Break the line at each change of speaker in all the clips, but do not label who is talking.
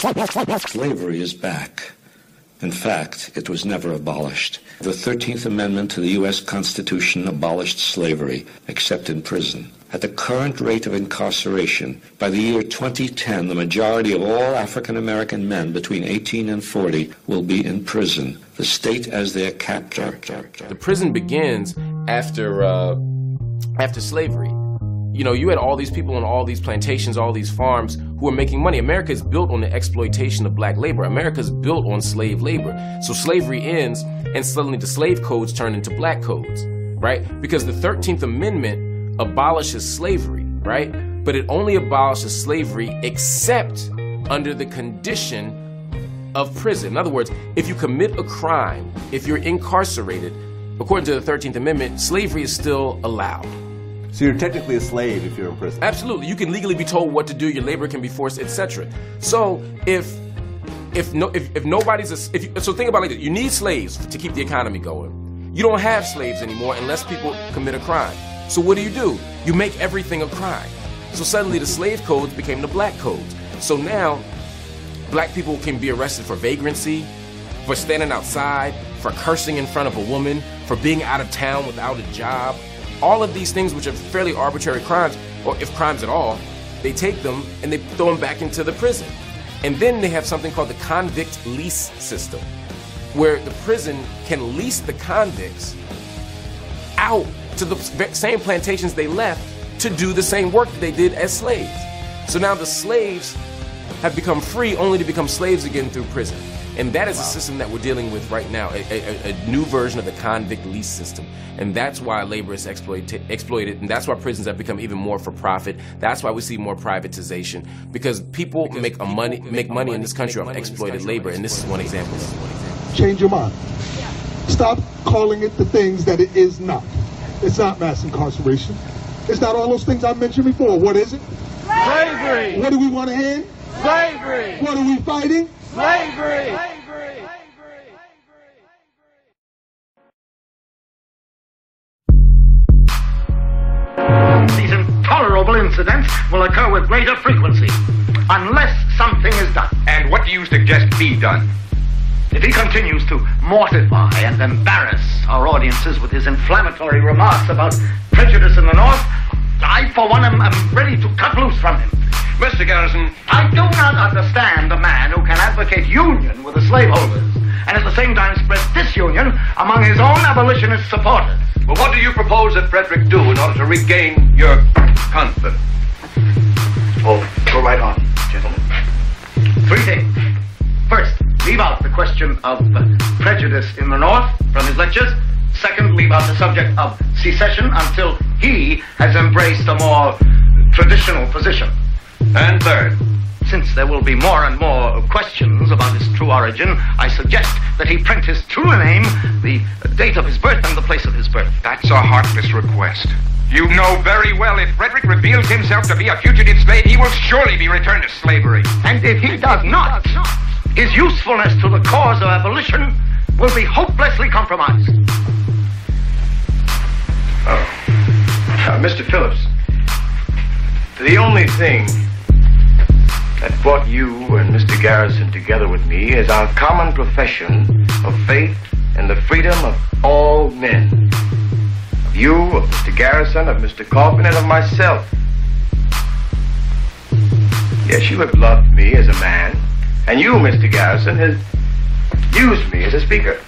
Slavery is back. In fact, it was never abolished. The 13th Amendment to the U.S. Constitution abolished slavery, except in prison. At the current rate of incarceration, by the year 2010, the majority of all African American men between 18 and 40 will be in prison, the state as their captor.
The prison begins after, uh, after slavery. You know, you had all these people on all these plantations, all these farms who were making money. America is built on the exploitation of black labor. America is built on slave labor. So slavery ends, and suddenly the slave codes turn into black codes, right? Because the 13th Amendment abolishes slavery, right? But it only abolishes slavery except under the condition of prison. In other words, if you commit a crime, if you're incarcerated, according to the 13th Amendment, slavery is still allowed.
So you're technically a slave if you're in prison.
Absolutely. You can legally be told what to do, your labor can be forced, etc. So if if no if, if nobody's a, if you, so think about like this. You need slaves to keep the economy going. You don't have slaves anymore unless people commit a crime. So what do you do? You make everything a crime. So suddenly the slave codes became the black codes. So now black people can be arrested for vagrancy, for standing outside, for cursing in front of a woman, for being out of town without a job, all of these things, which are fairly arbitrary crimes, or if crimes at all, they take them and they throw them back into the prison. And then they have something called the convict lease system, where the prison can lease the convicts out to the same plantations they left to do the same work that they did as slaves. So now the slaves have become free only to become slaves again through prison. And that is wow. a system that we're dealing with right now, a, a, a, new version of the convict lease system. And that's why labor is exploit- exploited, and that's why prisons have become even more for profit. That's why we see more privatization, because people because make people a money make, make money, in this country off exploited country labor, and this is one example.
Change your mind. Stop calling it the things that it is not. It's not mass incarceration. It's not all those things I mentioned before. What is it? Slavery. What do we want to end? Slavery. What are we fighting? slavery.
These intolerable incidents will occur with greater frequency unless something is done.
And what do you suggest be done?
If he continues to mortify and embarrass our audiences with his inflammatory remarks about prejudice in the North, I, for one, am, am ready to cut loose from him.
Mr. Garrison,
I do not understand a man who can advocate union with the slaveholders and at the same time spread disunion among his own abolitionist supporters.
Well, what do you propose that Frederick do in order to regain your
confidence? Oh, go right on, gentlemen. Three things. First, leave out the question of prejudice in the North from his lectures secondly about the subject of secession until he has embraced a more traditional position.
And third,
since there will be more and more questions about his true origin, I suggest that he print his true name, the date of his birth, and the place of his birth.
That's a heartless request. You know very well if Frederick reveals himself to be a fugitive slave, he will surely be returned to slavery.
And if he does not, his usefulness to the cause of abolition will be hopelessly compromised.
Oh. Uh, Mr. Phillips, the only thing that brought you and Mr. Garrison together with me is our common profession of faith and the freedom of all men. Of you, of Mr. Garrison, of Mr. Coffin, and of myself. Yes, you have loved me as a man, and you, Mr. Garrison, has used me as a speaker.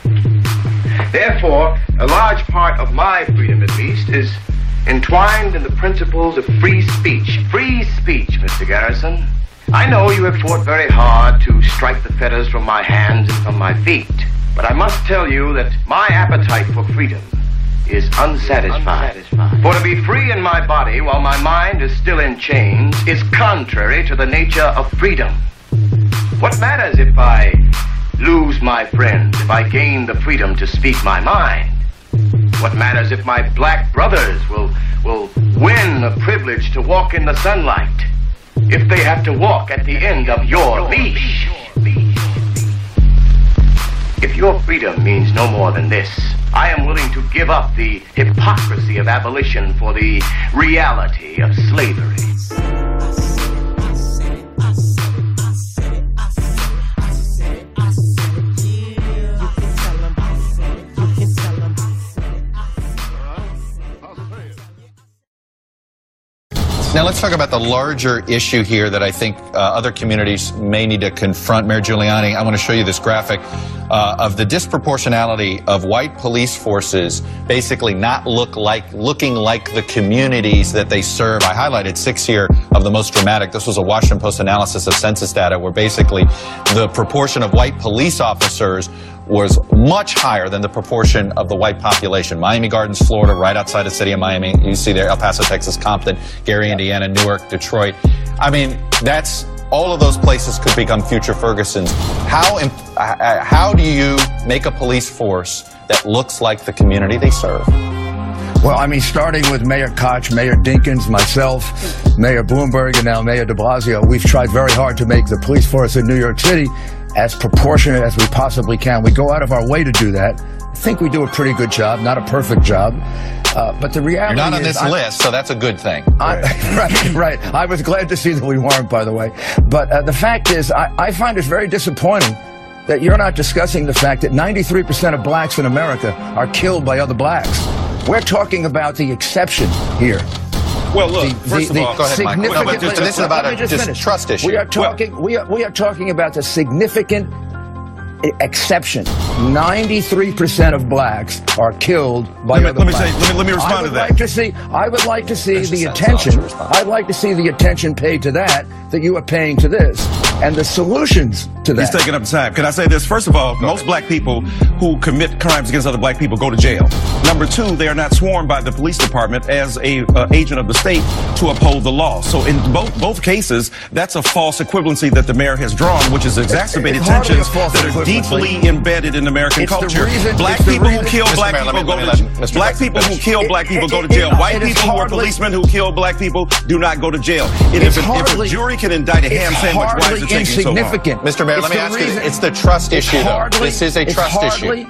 Therefore, a large part of my freedom, at least, is entwined in the principles of free speech. Free speech, Mr. Garrison. I know you have fought very hard to strike the fetters from my hands and from my feet, but I must tell you that my appetite for freedom is unsatisfied. unsatisfied. For to be free in my body while my mind is still in chains is contrary to the nature of freedom. What matters if I lose my friends if I gain the freedom to speak my mind? What matters if my black brothers will, will win the privilege to walk in the sunlight if they have to walk at the end of your leash? If your freedom means no more than this, I am willing to give up the hypocrisy of abolition for the reality of slavery.
Now let's talk about the larger issue here that I think uh, other communities may need to confront. Mayor Giuliani, I want to show you this graphic uh, of the disproportionality of white police forces basically not look like looking like the communities that they serve. I highlighted six here of the most dramatic. This was a Washington Post analysis of census data where basically the proportion of white police officers was much higher than the proportion of the white population. Miami Gardens, Florida, right outside the city of Miami. You see there El Paso, Texas, Compton, Gary, Indiana, Newark, Detroit. I mean, that's all of those places could become future Fergusons. How uh, uh, how do you make a police force that looks like the community they serve?
Well, I mean, starting with Mayor Koch, Mayor Dinkins, myself, Mayor Bloomberg, and now Mayor de Blasio, we've tried very hard to make the police force in New York City as proportionate as we possibly can. We go out of our way to do that. I think we do a pretty good job, not a perfect job. Uh, but the reality
You're not
on
this
I'm,
list, so that's a good thing.
I, right, right. I was glad to see that we weren't, by the way. But uh, the fact is, I, I find it very disappointing that you're not discussing the fact that 93% of blacks in America are killed by other blacks. We're talking about the exception here.
Well, look, the, first
the, of all, go ahead, No, just, this is about a distrust issue.
We are talking, well, we, are, we are talking about the significant exception. 93% of blacks are killed by let me, other let
me Say, let me, let me respond I would to that.
Like
to
see, I would like to see this the attention. I'd like to see the attention paid to that that you are paying to this and the solutions to that.
He's taking up time. Can I say this? First of all, Go most ahead. black people who commit crimes against other black people go to jail. Number two, they are not sworn by the police department as a uh, agent of the state to uphold the law. So in both both cases, that's a false equivalency that the mayor has drawn, which has exacerbated tensions that are deeply embedded in American it's culture. Reason, black people who kill black people go to jail. Black people who kill black people go to jail. White people who are policemen who kill black people do not go to jail. And if, if a jury can indict a ham sandwich, why is
insignificant. So Mr. Mayor, it's let me ask reason. you. It's the trust it's issue, hardly, though. This is a trust issue.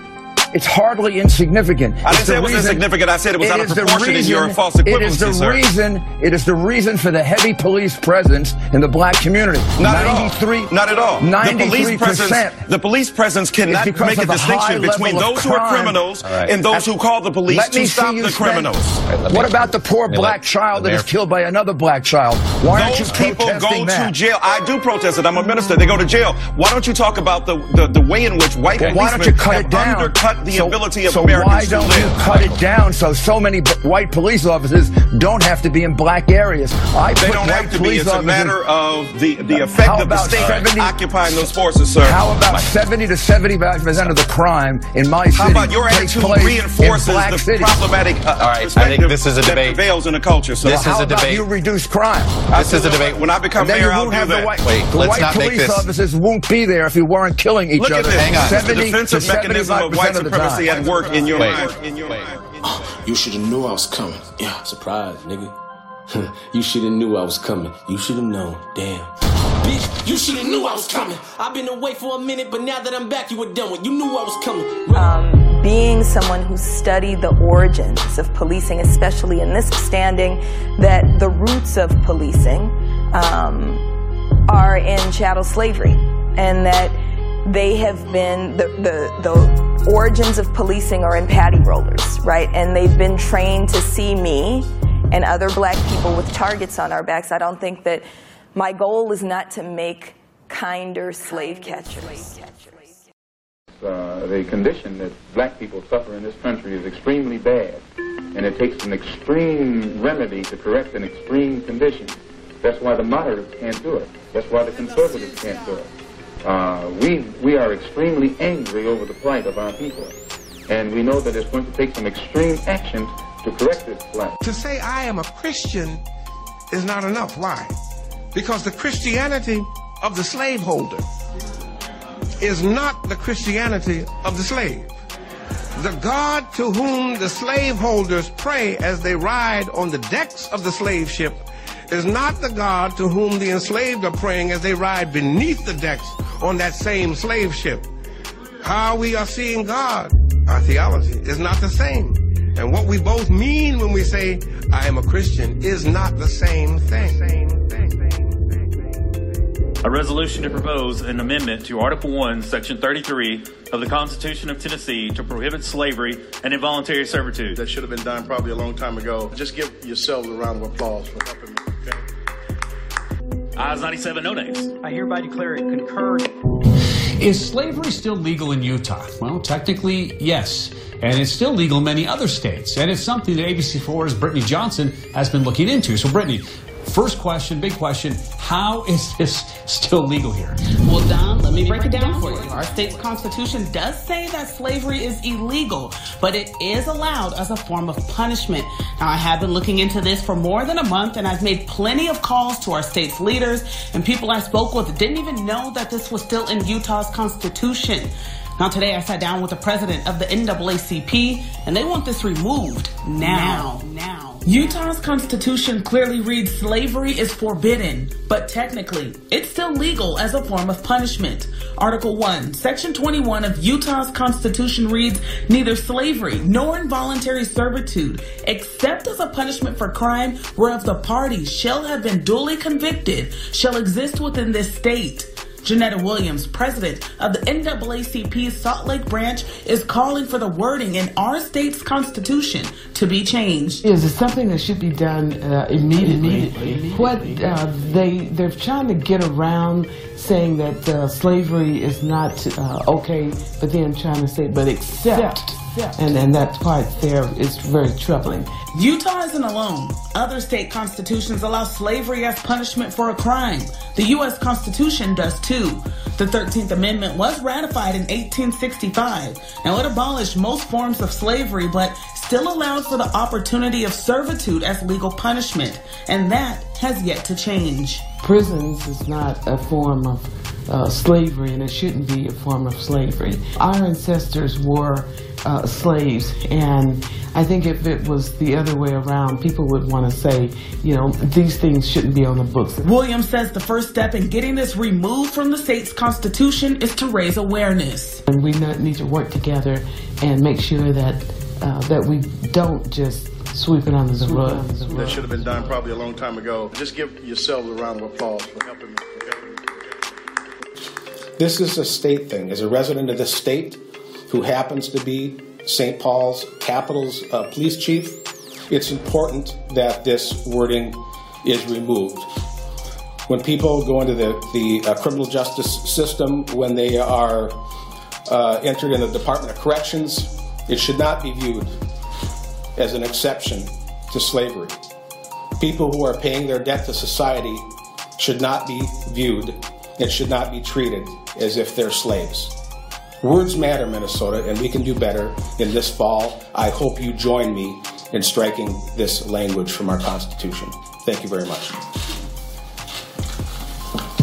It's hardly insignificant. I
didn't say it was reason, insignificant. I said it was it out of proportion reason, and you false equivalency, It is
the
sir.
reason. It is the reason for the heavy police presence in the black community. Not 93,
Not at all.
Ninety-three the police
presence. The police presence cannot make a distinction between those who are criminals right. and those As, who call the police
to
stop
the
spend, criminals.
Right, what about the poor black let, child that is killed by another black child? Why those
aren't you people
go that?
to jail. I do protest it. I'm a minister. They go to jail. Why don't you talk about the the, the way in which white well, policemen why don't you cut have it down? undercut the so, ability of so Americans
to So why
don't
you cut it down so so many white police officers don't have to be in black areas?
I they don't have to be. It's a matter of the, the effect of the state 70, occupying those forces, sir.
How about 70 to 75 percent of the crime in my city? How about your attitude reinforces the
problematic uh, All right, I think this is a debate. prevails
in the culture, sir.
This is a
debate. you reduce crime?
This is a debate.
When I become mayor, I'll
do
that. White, Wait, the white police officers won't be there if you weren't killing each Look other.
At this. Hang on. 70 the defensive mechanism of white supremacy supremacy at work in your Wait. mind.
In oh, you should have knew I was coming. Yeah, surprise, nigga. you should have knew I was coming. You should have known. Damn.
Bitch, you should have knew I was coming. I've been away for a minute, but now that I'm back, you were done with. You knew I was coming. Um, being someone who studied the origins of policing, especially in this standing, that the roots of policing um, are in chattel slavery, and that they have been the the, the origins of policing are in patty rollers, right? And they've been trained to see me and other black people with targets on our backs. I don't think that my goal is not to make kinder slave catchers.
Uh, the condition that black people suffer in this country is extremely bad, and it takes an extreme remedy to correct an extreme condition. That's why the moderates can't do it. That's why the conservatives can't do it. Uh, we, we are extremely angry over the plight of our people. And we know that it's going to take some extreme action to correct this plight.
To say I am a Christian is not enough. Why? Because the Christianity of the slaveholder is not the Christianity of the slave. The God to whom the slaveholders pray as they ride on the decks of the slave ship is not the God to whom the enslaved are praying as they ride beneath the decks on that same slave ship. How we are seeing God, our theology, is not the same. And what we both mean when we say, I am a Christian, is not the same thing.
A resolution to propose an amendment to Article 1, Section 33 of the Constitution of Tennessee to prohibit slavery and involuntary servitude.
That should have been done probably a long time ago. Just give yourselves a round of applause for helping me.
Oz 97, no names. I
hereby declare it concurred.
Is slavery still legal in Utah? Well, technically, yes. And it's still legal in many other states. And it's something that ABC4's Brittany Johnson has been looking into. So, Brittany, First question, big question, how is this still legal here?
Well, Don, let me break it down for you. Our state's constitution does say that slavery is illegal, but it is allowed as a form of punishment. Now, I have been looking into this for more than a month, and I've made plenty of calls to our state's leaders and people I spoke with didn't even know that this was still in Utah's constitution. Now, today I sat down with the president of the NAACP, and they want this removed now. Now. now. Utah's constitution clearly reads slavery is forbidden, but technically, it's still legal as a form of punishment. Article 1, Section 21 of Utah's constitution reads neither slavery nor involuntary servitude, except as a punishment for crime whereof the party shall have been duly convicted, shall exist within this state. Jeanetta Williams, president of the NAACP Salt Lake branch, is calling for the wording in our state's constitution to be changed.
Is it something that should be done uh, immediately? What uh, they they're trying to get around saying that uh, slavery is not uh, okay, but then trying to say, but except, And, and that part there is very troubling.
Utah isn't alone. Other state constitutions allow slavery as punishment for a crime. The U.S. Constitution does too. The 13th Amendment was ratified in 1865. Now, it abolished most forms of slavery, but still allows for the opportunity of servitude as legal punishment, and that has yet to change.
Prisons is not a form of uh, slavery, and it shouldn't be a form of slavery. Our ancestors were uh, slaves, and I think if it was the other way around, people would want to say, you know, these things shouldn't be on the books.
Williams says the first step in getting this removed from the state's constitution is to raise awareness.
And we need to work together and make sure that uh, that we don't just sweep it under the rug.
That should have been done probably a long time ago. Just give yourselves a round of applause for helping me.
This is a state thing. As a resident of the state who happens to be St. Paul's capital's uh, police chief, it's important that this wording is removed. When people go into the, the uh, criminal justice system, when they are uh, entered in the Department of Corrections, it should not be viewed as an exception to slavery. People who are paying their debt to society should not be viewed and should not be treated as if they're slaves. Words matter, Minnesota, and we can do better. In this fall, I hope you join me in striking this language from our Constitution. Thank you very much.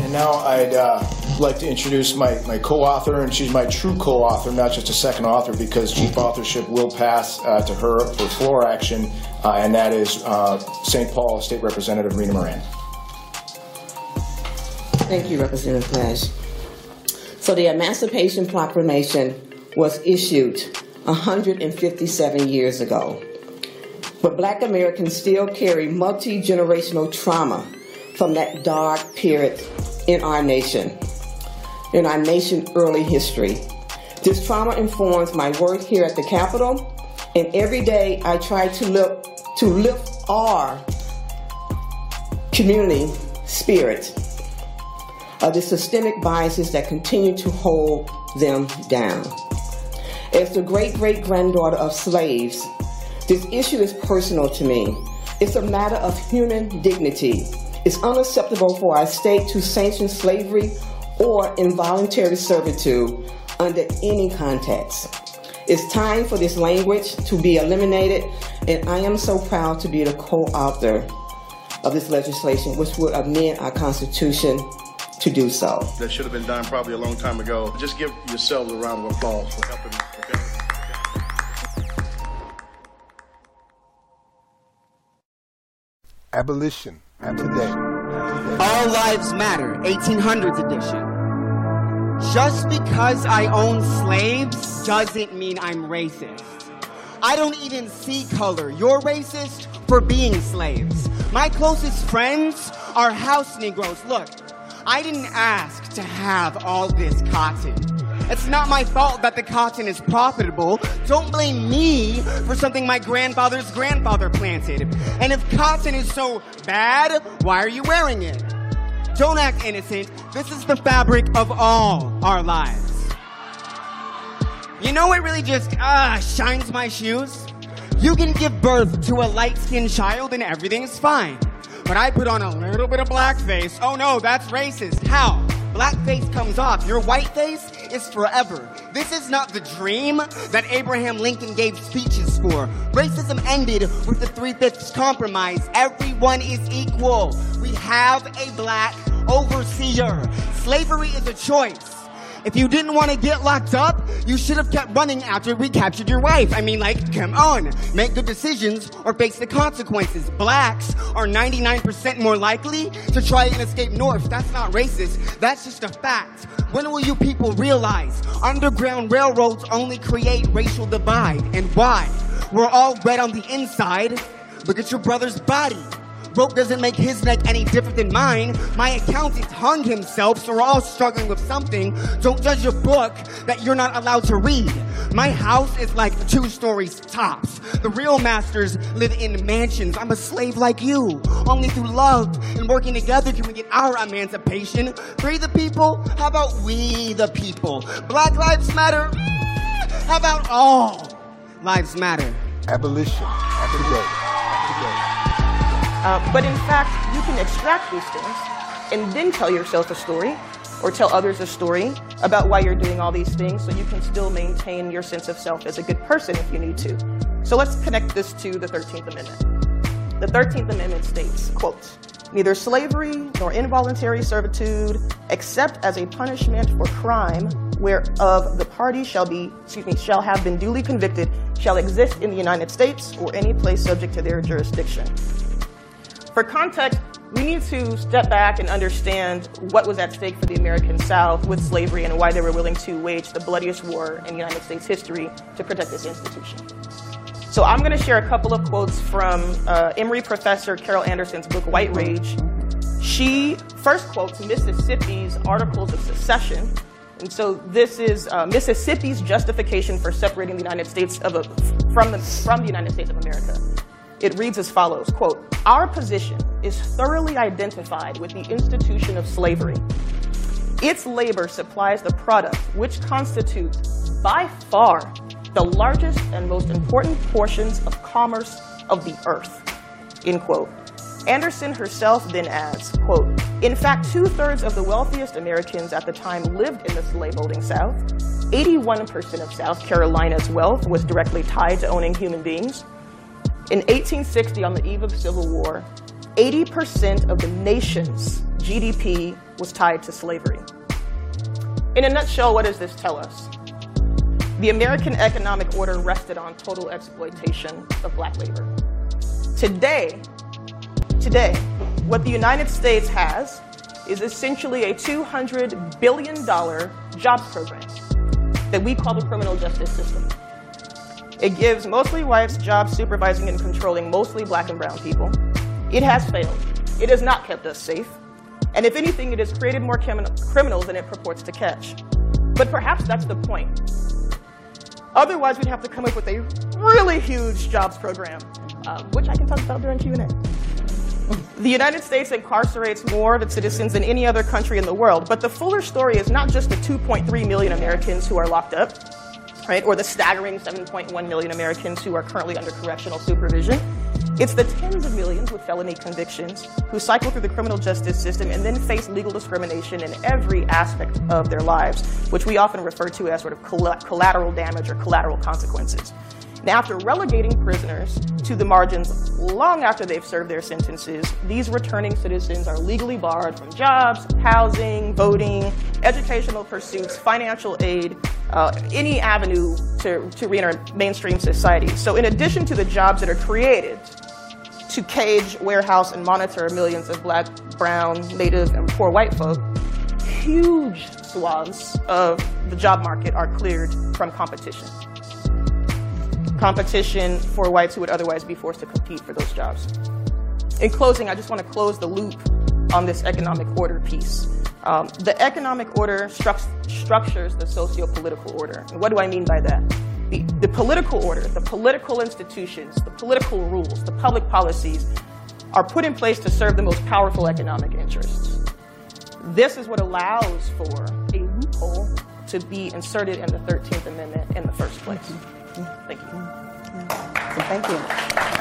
And now I'd. Uh like to introduce my, my co author, and she's my true co author, not just a second author, because chief authorship will pass uh, to her for floor action, uh, and that is uh, St. Paul State Representative Rena Moran.
Thank you, Representative Flash. So the Emancipation Proclamation was issued 157 years ago. But black Americans still carry multi generational trauma from that dark period in our nation in our nation's early history. This trauma informs my work here at the Capitol, and every day I try to look to lift our community spirit of uh, the systemic biases that continue to hold them down. As the great great granddaughter of slaves, this issue is personal to me. It's a matter of human dignity. It's unacceptable for our state to sanction slavery or involuntary servitude under any context. It's time for this language to be eliminated, and I am so proud to be the co author of this legislation, which would amend our Constitution to do so.
That should have been done probably a long time ago. Just give yourselves a round of applause
for helping. Abolition. Abolition. Today.
All Lives Matter, 1800s edition. Just because I own slaves doesn't mean I'm racist. I don't even see color. You're racist for being slaves. My closest friends are house Negroes. Look, I didn't ask to have all this cotton. It's not my fault that the cotton is profitable. Don't blame me for something my grandfather's grandfather planted. And if cotton is so bad, why are you wearing it? Don't act innocent. This is the fabric of all our lives. You know what really just uh, shines my shoes? You can give birth to a light skinned child and everything is fine. But I put on a little bit of blackface. Oh no, that's racist. How? Blackface comes off. Your white face is forever. This is not the dream that Abraham Lincoln gave speeches for. Racism ended with the three-fifths compromise. Everyone is equal. We have a black overseer. Slavery is a choice. If you didn't want to get locked up, you should have kept running after we captured your wife. I mean, like, come on. Make good decisions or face the consequences. Blacks are 99% more likely to try and escape North. That's not racist. That's just a fact. When will you people realize underground railroads only create racial divide? And why? We're all red on the inside. Look at your brother's body. Broke doesn't make his neck any different than mine. My accountant hung himself, so we're all struggling with something. Don't judge a book that you're not allowed to read. My house is like two stories tops. The real masters live in mansions. I'm a slave like you. Only through love and working together can we get our emancipation. Free the people? How about we the people? Black Lives Matter? How about all lives matter?
Abolition. Abolition. Abolition. Uh,
but in fact, you can extract these things and then tell yourself a story or tell others a story about why you're doing all these things so you can still maintain your sense of self as a good person if you need to. So let's connect this to the 13th Amendment. The 13th Amendment states, quote, neither slavery nor involuntary servitude except as a punishment for crime whereof the party shall be, excuse me, shall have been duly convicted shall exist in the United States or any place subject to their jurisdiction. For context, we need to step back and understand what was at stake for the American South with slavery and why they were willing to wage the bloodiest war in United States history to protect this institution. So I'm going to share a couple of quotes from uh, Emory professor Carol Anderson's book White Rage. She first quotes Mississippi's Articles of Secession. And so this is uh, Mississippi's justification for separating the United States of a, from, the, from the United States of America. It reads as follows, quote, our position is thoroughly identified with the institution of slavery. Its labor supplies the product which constitutes by far the largest and most important portions of commerce of the earth, end quote. Anderson herself then adds, quote, in fact, two-thirds of the wealthiest Americans at the time lived in the slaveholding South. 81% of South Carolina's wealth was directly tied to owning human beings. In 1860, on the eve of the Civil War, 80% of the nation's GDP was tied to slavery. In a nutshell, what does this tell us? The American economic order rested on total exploitation of black labor. Today, today, what the United States has is essentially a $200 billion jobs program that we call the criminal justice system. It gives mostly whites jobs supervising and controlling mostly black and brown people. It has failed. It has not kept us safe. And if anything, it has created more criminals than it purports to catch. But perhaps that's the point. Otherwise, we'd have to come up with a really huge jobs program, um, which I can talk about during Q&A. The United States incarcerates more of its citizens than any other country in the world, but the fuller story is not just the 2.3 million Americans who are locked up right? Or the staggering 7.1 million Americans who are currently under correctional supervision. It's the tens of millions with felony convictions who cycle through the criminal justice system and then face legal discrimination in every aspect of their lives, which we often refer to as sort of collateral damage or collateral consequences. Now, after relegating prisoners to the margins long after they've served their sentences, these returning citizens are legally barred from jobs, housing, voting, educational pursuits, financial aid, uh, any avenue to, to reenter mainstream society. So, in addition to the jobs that are created to cage, warehouse, and monitor millions of black, brown, native, and poor white folk, huge swaths of the job market are cleared from competition competition for whites who would otherwise be forced to compete for those jobs. In closing, I just want to close the loop on this economic order piece. Um, the economic order structures the socio-political order. And what do I mean by that? The, the political order, the political institutions, the political rules, the public policies are put in place to serve the most powerful economic interests. This is what allows for a loophole to be inserted in the 13th Amendment in the first place. Thank you. Yeah. Mm.
So thank you.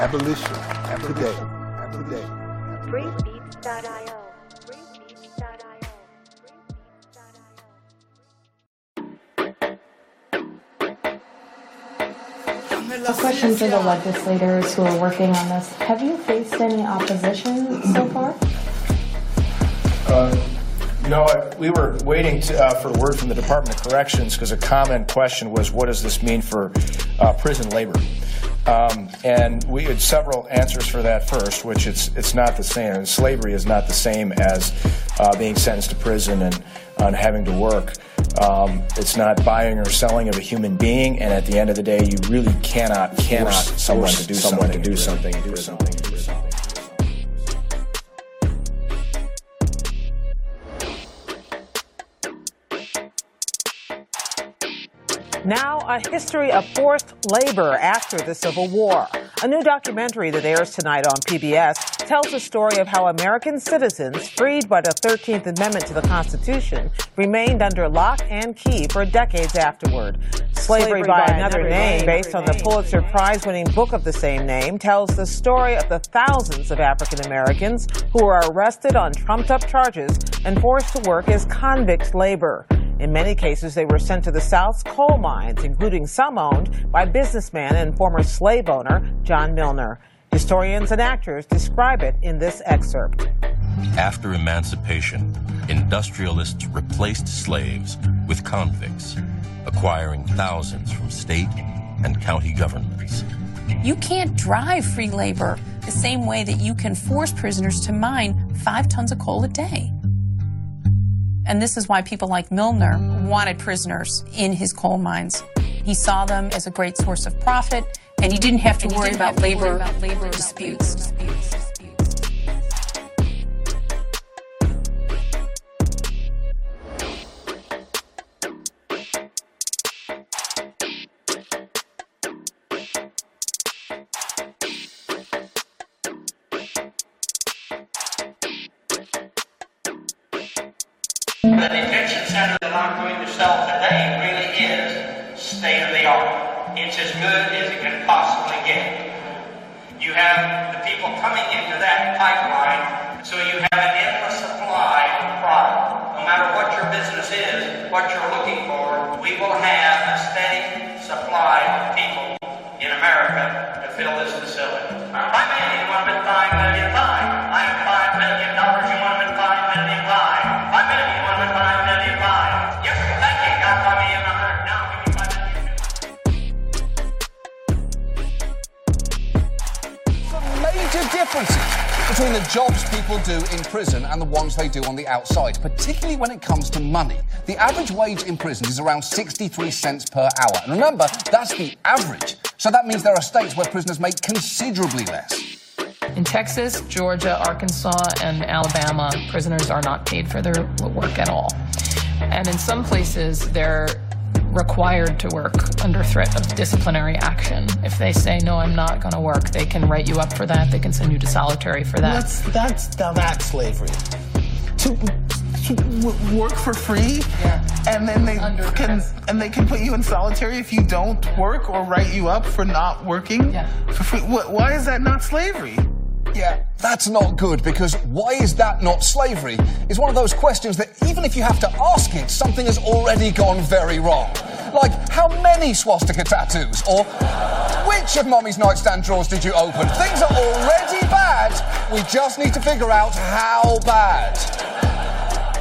Abolition. Abolition.
Today. Today. Freebeats.io. A question for the legislators who are working on this. Have you faced any opposition so far? Uh,
no, we were waiting to, uh, for a word from the Department of Corrections because a common question was, what does this mean for uh, prison labor? Um, and we had several answers for that first, which it's it's not the same. slavery is not the same as uh, being sentenced to prison and, and having to work. Um, it's not buying or selling of a human being, and at the end of the day, you really cannot cannot force, someone to do something to do something and do something.
Now, a history of forced labor after the Civil War. A new documentary that airs tonight on PBS tells the story of how American citizens, freed by the 13th Amendment to the Constitution, remained under lock and key for decades afterward. Slavery, Slavery by, by, Another, another Name, name based on the Pulitzer Prize winning book of the same name, tells the story of the thousands of African Americans who were arrested on trumped up charges and forced to work as convict labor. In many cases, they were sent to the South's coal mines, including some owned by businessman and former slave owner John Milner. Historians and actors describe it in this excerpt.
After emancipation, industrialists replaced slaves with convicts, acquiring thousands from state and county governments.
You can't drive free labor the same way that you can force prisoners to mine five tons of coal a day. And this is why people like Milner wanted prisoners in his coal mines. He saw them as a great source of profit, and he didn't have to, worry about, labor, to worry about labor disputes. disputes.
The detention center that I'm going to sell today really is state of the art. It's as good as it can possibly get. You have the people coming into that pipeline, so you have an endless supply of product. No matter what your business is, what you're looking for, we will have a steady supply of people in America to fill this facility. I'm in one time
between the jobs people do in prison and the ones they do on the outside, particularly when it comes to money. The average wage in prison is around 63 cents per hour. And remember, that's the average. So that means there are states where prisoners make considerably less.
In Texas, Georgia, Arkansas, and Alabama, prisoners are not paid for their work at all. And in some places, they're required to work under threat of disciplinary action. If they say, no, I'm not going to work, they can write you up for that. They can send you to solitary for that.
That's, that's, now that's slavery. To, to work for free, yeah. and then they under can and they can put you in solitary if you don't work or write you up for not working yeah. for free. Why is that not slavery?
Yeah, that's not good because why is that not slavery? Is one of those questions that even if you have to ask it, something has already gone very wrong. Like, how many swastika tattoos? Or which of mommy's nightstand drawers did you open? Things are already bad. We just need to figure out how bad.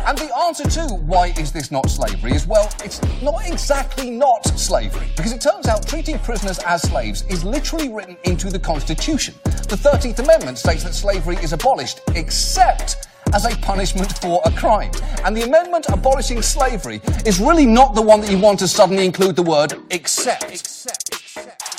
And the answer to why is this not slavery is well, it's not exactly not slavery, because it turns out treating prisoners as slaves is literally written into the Constitution. The 13th Amendment states that slavery is abolished except as a punishment for a crime. And the amendment abolishing slavery is really not the one that you want to suddenly include the word except. except, except,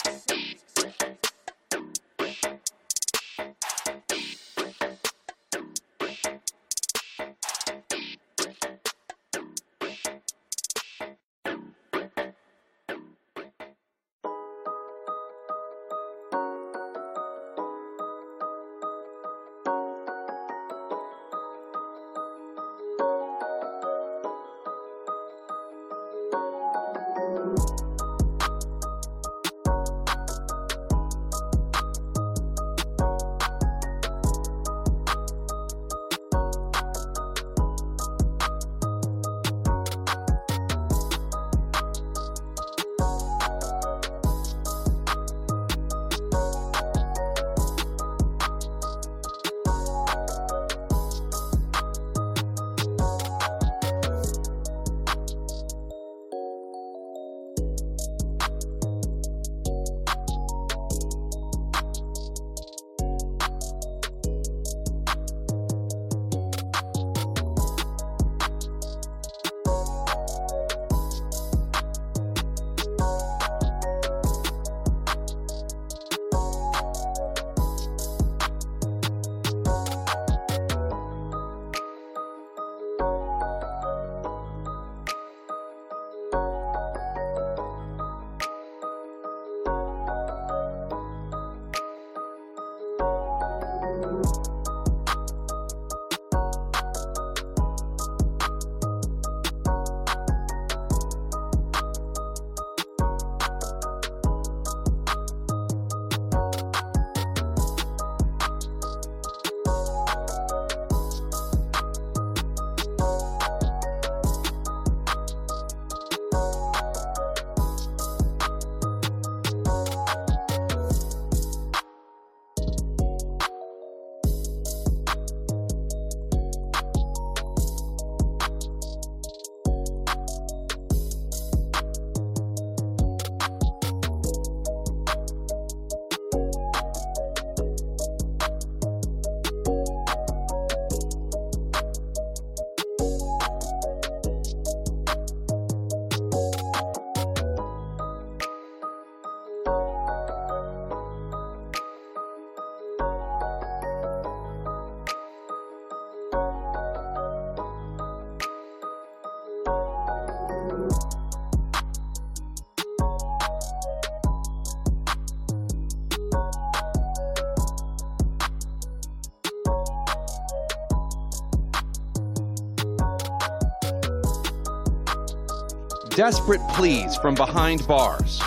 desperate pleas from behind bars.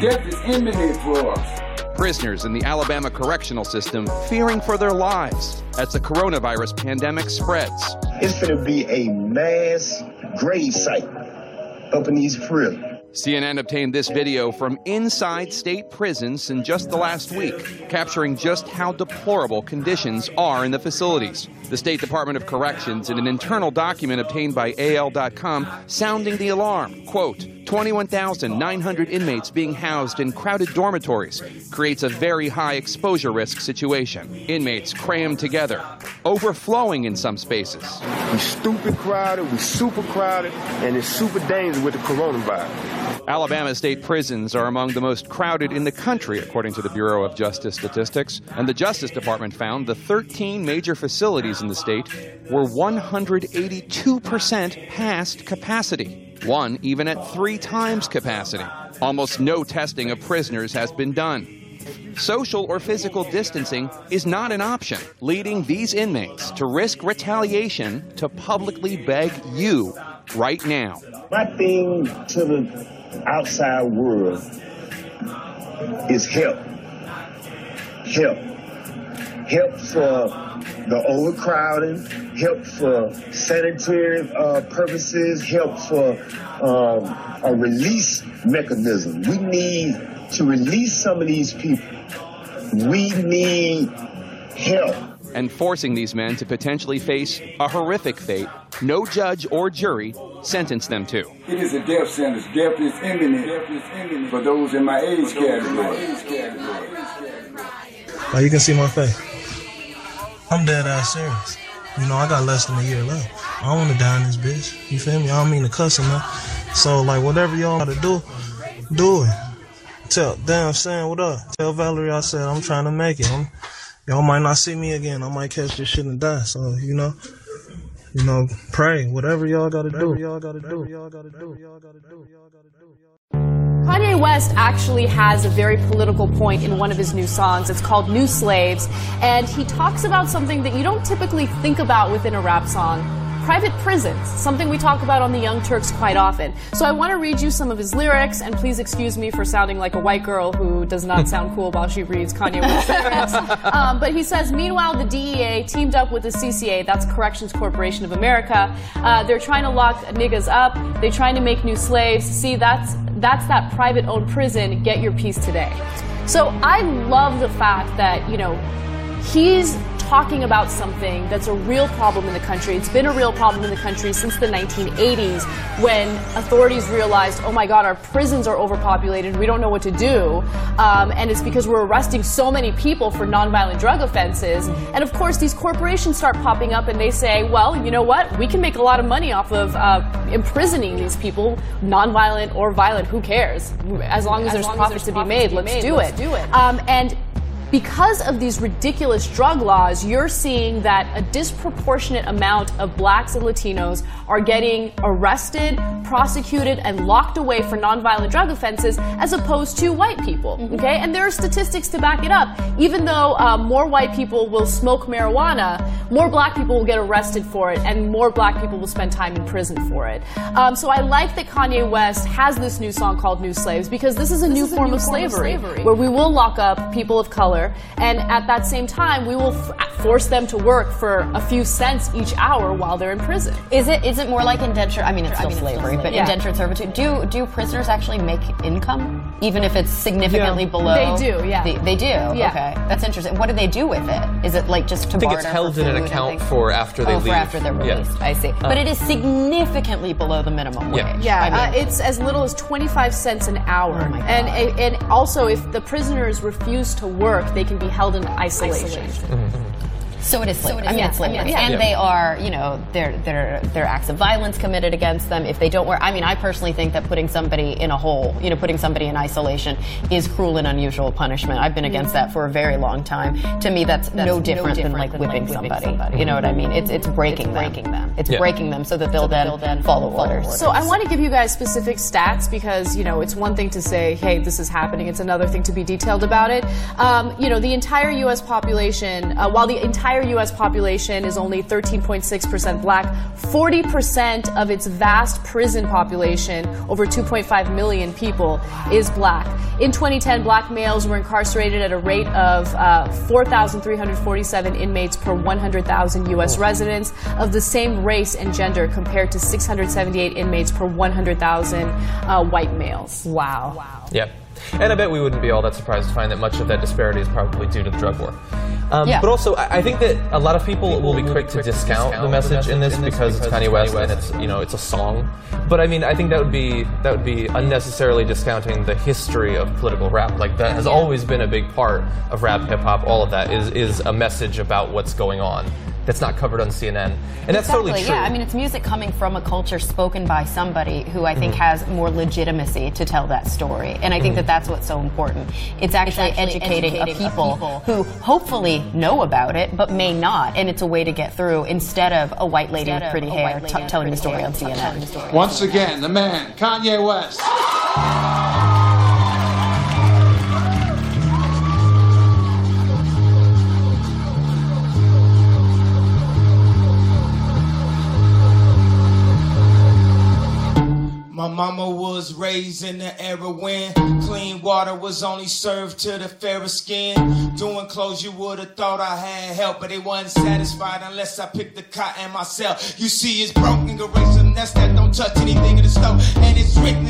Death is imminent for us.
Prisoners in the Alabama correctional system fearing for their lives as the coronavirus pandemic spreads.
It's going to be a mass grave site up in these prisons.
CNN obtained this video from inside state prisons in just the last week, capturing just how deplorable conditions are in the facilities. The State Department of Corrections, in an internal document obtained by AL.com, sounding the alarm, quote, 21,900 inmates being housed in crowded dormitories creates a very high exposure risk situation. Inmates crammed together, overflowing in some spaces.
We stupid crowded, we super crowded, and it's super dangerous with the coronavirus.
Alabama state prisons are among the most crowded in the country, according to the Bureau of Justice Statistics. And the Justice Department found the 13 major facilities in the state were 182% past capacity, one even at three times capacity. Almost no testing of prisoners has been done. Social or physical distancing is not an option, leading these inmates to risk retaliation to publicly beg you right now. My to
the outside world is help. Help. Help for the overcrowding, help for sanitary uh, purposes, help for um, a release mechanism. We need to release some of these people. We need help
and forcing these men to potentially face a horrific fate no judge or jury sentenced them to.
It is a death sentence. Death is imminent, for those in my age category.
you can see my face. I'm dead ass serious. You know, I got less than a year left. I don't want to die in this bitch. You feel me? I don't mean to cuss enough. So, like, whatever y'all gotta do, do it. Tell, damn, Sam, what up? Tell Valerie I said I'm trying to make it. I'm, y'all might not see me again. I might catch this shit and die. So you know, you know, pray. Whatever y'all gotta do. y'all gotta do. Y'all gotta do. Y'all gotta do.
Kanye West actually has a very political point in one of his new songs. It's called New Slaves. And he talks about something that you don't typically think about within a rap song, private prisons, something we talk about on the Young Turks quite often. So I want to read you some of his lyrics, and please excuse me for sounding like a white girl who does not sound cool while she reads Kanye West lyrics. Um, but he says, meanwhile, the DEA teamed up with the CCA, that's Corrections Corporation of America. Uh, they're trying to lock niggas up. They're trying to make new slaves. See, that's that's that private-owned prison. Get your piece today. So I love the fact that you know he's talking about something that's a real problem in the country. It's been a real problem in the country since the 1980s when authorities realized, oh my God, our prisons are overpopulated. We don't know what to do. Um, and it's because we're arresting so many people for nonviolent drug offenses. And of course, these corporations start popping up and they say, well, you know what? We can make a lot of money off of uh, imprisoning these people, nonviolent or violent. Who cares? As long as, as there's long profits as there's to be made, to be let's, do let's, do it. Um, and because of these ridiculous drug laws, you're seeing that a disproportionate amount of blacks and Latinos are getting arrested, prosecuted, and locked away for nonviolent drug offenses as opposed to white people. Mm-hmm. Okay? And there are statistics to back it up. Even though uh, more white people will smoke marijuana, more black people will get arrested for it, and more black people will spend time in prison for it. Um, so I like that Kanye West has this new song called New Slaves because this is a this new, is form, of, form slavery, of slavery where we will lock up people of color dollar. And at that same time, we will f- force them to work for a few cents each hour while they're in prison.
Is it is it more like indentured? I mean, it's still I mean, slavery, it's still but yeah. indentured servitude. Do do prisoners actually make income, even if it's significantly
yeah.
below?
They do. Yeah, they,
they do.
Yeah.
Okay, that's interesting. What do they do with it? Is it like just to?
I think it's held in an account for after they oh, leave. For
after they're released, yeah. I see. Oh. but it is significantly below the minimum wage.
Yeah, yeah
I uh,
mean, uh, it's as little as twenty five cents an hour, oh and and also if the prisoners refuse to work, work, they can be held in isolation. isolation. Mm-hmm.
So it is. So it is. I mean, yeah. it's Yeah. And yeah. they are, you know, there are there are acts of violence committed against them if they don't wear. I mean, I personally think that putting somebody in a hole, you know, putting somebody in isolation is cruel and unusual punishment. I've been against that for a very long time. To me, that's, that's no, different no different than like, than, like whipping, somebody. somebody. You know what I mean? It's it's breaking it's them. breaking them. It's breaking them so that they'll, so then, they'll then follow orders.
So I want to give you guys specific stats because you know it's one thing to say, hey, this is happening. It's another thing to be detailed about it. Um, you know, the entire U.S. population, uh, while the entire entire U.S. population is only 13.6% black. 40% of its vast prison population, over 2.5 million people, is black. In 2010, black males were incarcerated at a rate of uh, 4,347 inmates per 100,000 U.S. residents of the same race and gender compared to 678 inmates per 100,000 uh, white males.
Wow. Wow.
Yep. And I bet we wouldn't be all that surprised to find that much of that disparity is probably due to the drug war. Um, yeah. But also, I, I, think that a lot of people, will be quick, quick to, discount to discount, the, message, the message in, this in this, because, because it's Kanye West, West, and it's you know it's a song. But I mean, I think that would be that would be unnecessarily discounting the history of political rap. Like that has always been a big part of rap, hip hop. All of that is is a message about what's going on that's not covered on CNN. And that's exactly, totally
true. Yeah, I mean, it's music coming from a culture spoken by somebody who I think mm-hmm. has more legitimacy to tell that story. And I think mm-hmm. that that's what's so important. It's actually, it's actually educating, educating a people, people who hopefully know about it, but may not. And it's a way to get through instead of a white lady instead with pretty hair t- telling the story hair, on CNN.
Once again, the man, Kanye West.
My mama was raised in the era when clean water was only served to the fairer skin. Doing clothes, you would have thought I had help, but it wasn't satisfied unless I picked the cotton myself. You see, it's broken, erase some nest that don't touch anything in the stove, and it's written.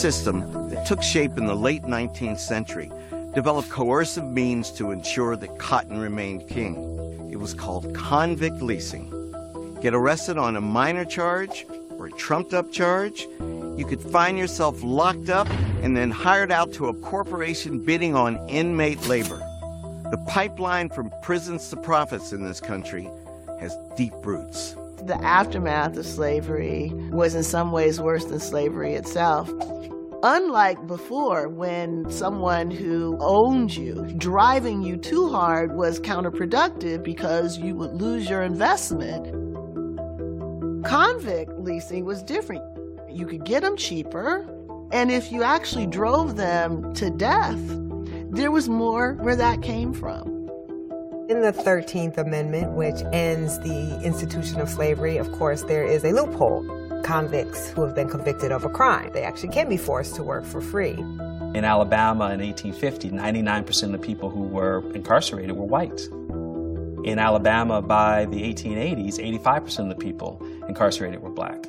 system that took shape in the late 19th century developed coercive means to ensure that cotton remained king. It was called convict leasing. Get arrested on a minor charge or a trumped up charge, you could find yourself locked up and then hired out to a corporation bidding on inmate labor. The pipeline from prisons to profits in this country has deep roots.
The aftermath of slavery was in some ways worse than slavery itself. Unlike before, when someone who owned you driving you too hard was counterproductive because you would lose your investment, convict leasing was different. You could get them cheaper, and if you actually drove them to death, there was more where that came from.
In the 13th Amendment, which ends the institution of slavery, of course, there is a loophole convicts who have been convicted of a crime. They actually can be forced to work for free.
In Alabama in 1850, 99% of the people who were incarcerated were white. In Alabama by the 1880s, 85% of the people incarcerated were black.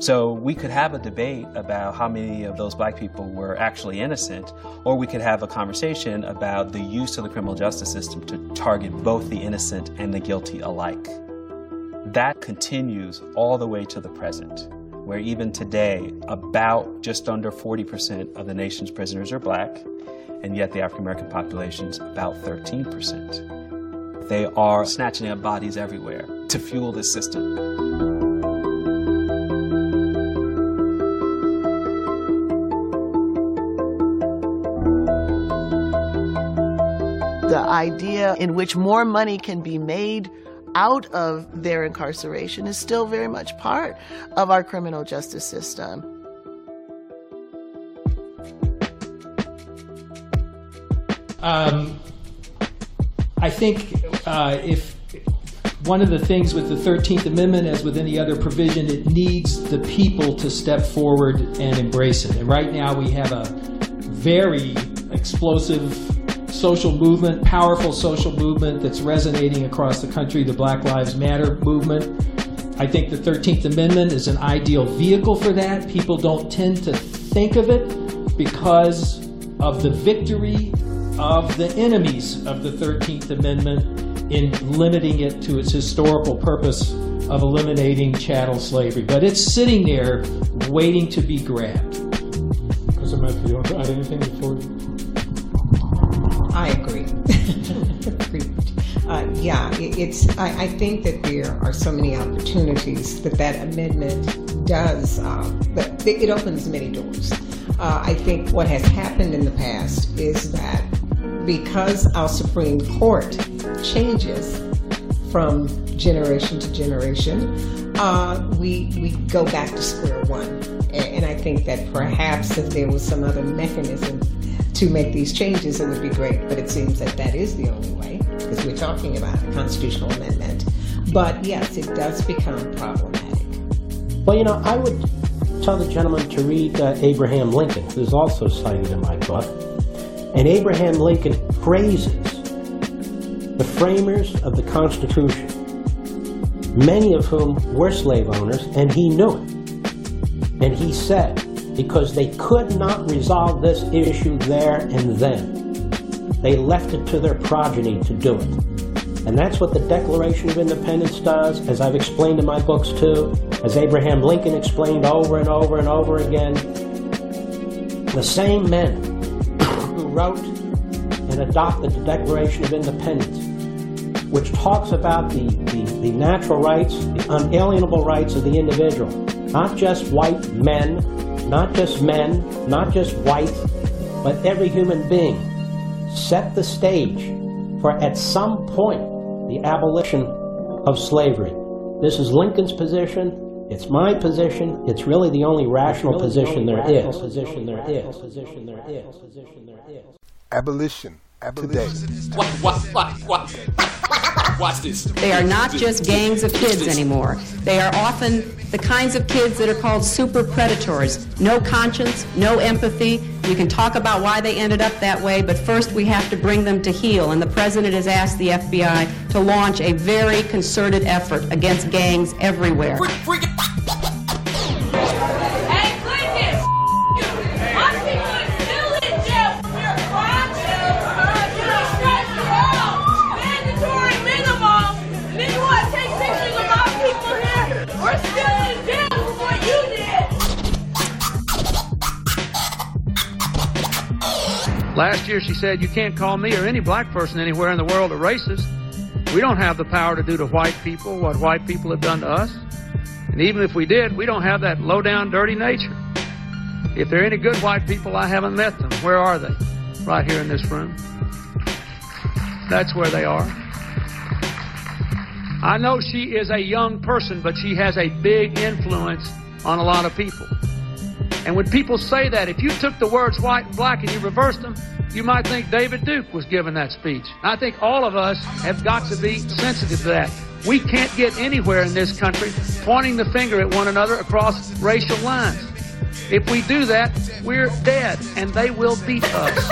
So we could have a debate about how many of those black people were actually innocent, or we could have a conversation about the use of the criminal justice system to target both the innocent and the guilty alike. That continues all the way to the present, where even today, about just under 40% of the nation's prisoners are black, and yet the African American population is about 13%. They are snatching up bodies everywhere to fuel this system.
the idea in which more money can be made out of their incarceration is still very much part of our criminal justice system.
Um, I think uh, if one of the things with the 13th Amendment, as with any other provision, it needs the people to step forward and embrace it. And right now we have a very explosive social movement, powerful social movement that's resonating across the country, the Black Lives Matter movement. I think the 13th Amendment is an ideal vehicle for that. People don't tend to think of it because of the victory of the enemies of the 13th Amendment in limiting it to its historical purpose of eliminating chattel slavery. But it's sitting there waiting to be grabbed.
Professor Matthew, you want to add anything before?
I agree. uh, yeah, it, it's. I, I, think that there are so many opportunities that that amendment does. Um, that it opens many doors. Uh, I think what has happened in the past is that because our Supreme Court changes from generation to generation, uh, we we go back to square one. and I think that perhaps if there was some other mechanism to make these changes, it would be great. But it seems that that is the only way because we're talking about a constitutional amendment. But yes, it does become problematic.
Well, you know, I would tell the gentleman to read uh, Abraham Lincoln, who's also cited in my book. And Abraham Lincoln praises the framers of the Constitution, many of whom were slave owners, and he knew it. And he said, because they could not resolve this issue there and then. They left it to their progeny to do it. And that's what the Declaration of Independence does, as I've explained in my books too, as Abraham Lincoln explained over and over and over again. The same men who wrote and adopted the Declaration of Independence which talks about the, the, the, natural rights, the unalienable rights of the individual, not just white men not just men, not just white, but every human being, set the stage for at some point the abolition of slavery. This is Lincoln's position. It's my position. It's really the only rational position there is. Position there is. Position there
is. Abolition today. Watch, watch, watch, watch. Watch this.
They are not just gangs of kids anymore. They are often the kinds of kids that are called super predators. No conscience, no empathy. You can talk about why they ended up that way, but first we have to bring them to heel. And the president has asked the FBI to launch a very concerted effort against gangs everywhere. Freak, freak.
Last year, she said, You can't call me or any black person anywhere in the world a racist. We don't have the power to do to white people what white people have done to us. And even if we did, we don't have that low down, dirty nature. If there are any good white people, I haven't met them. Where are they? Right here in this room. That's where they are. I know she is a young person, but she has a big influence on a lot of people. And when people say that, if you took the words white and black and you reversed them, you might think David Duke was giving that speech. I think all of us have got to be sensitive to that. We can't get anywhere in this country pointing the finger at one another across racial lines. If we do that, we're dead and they will beat us.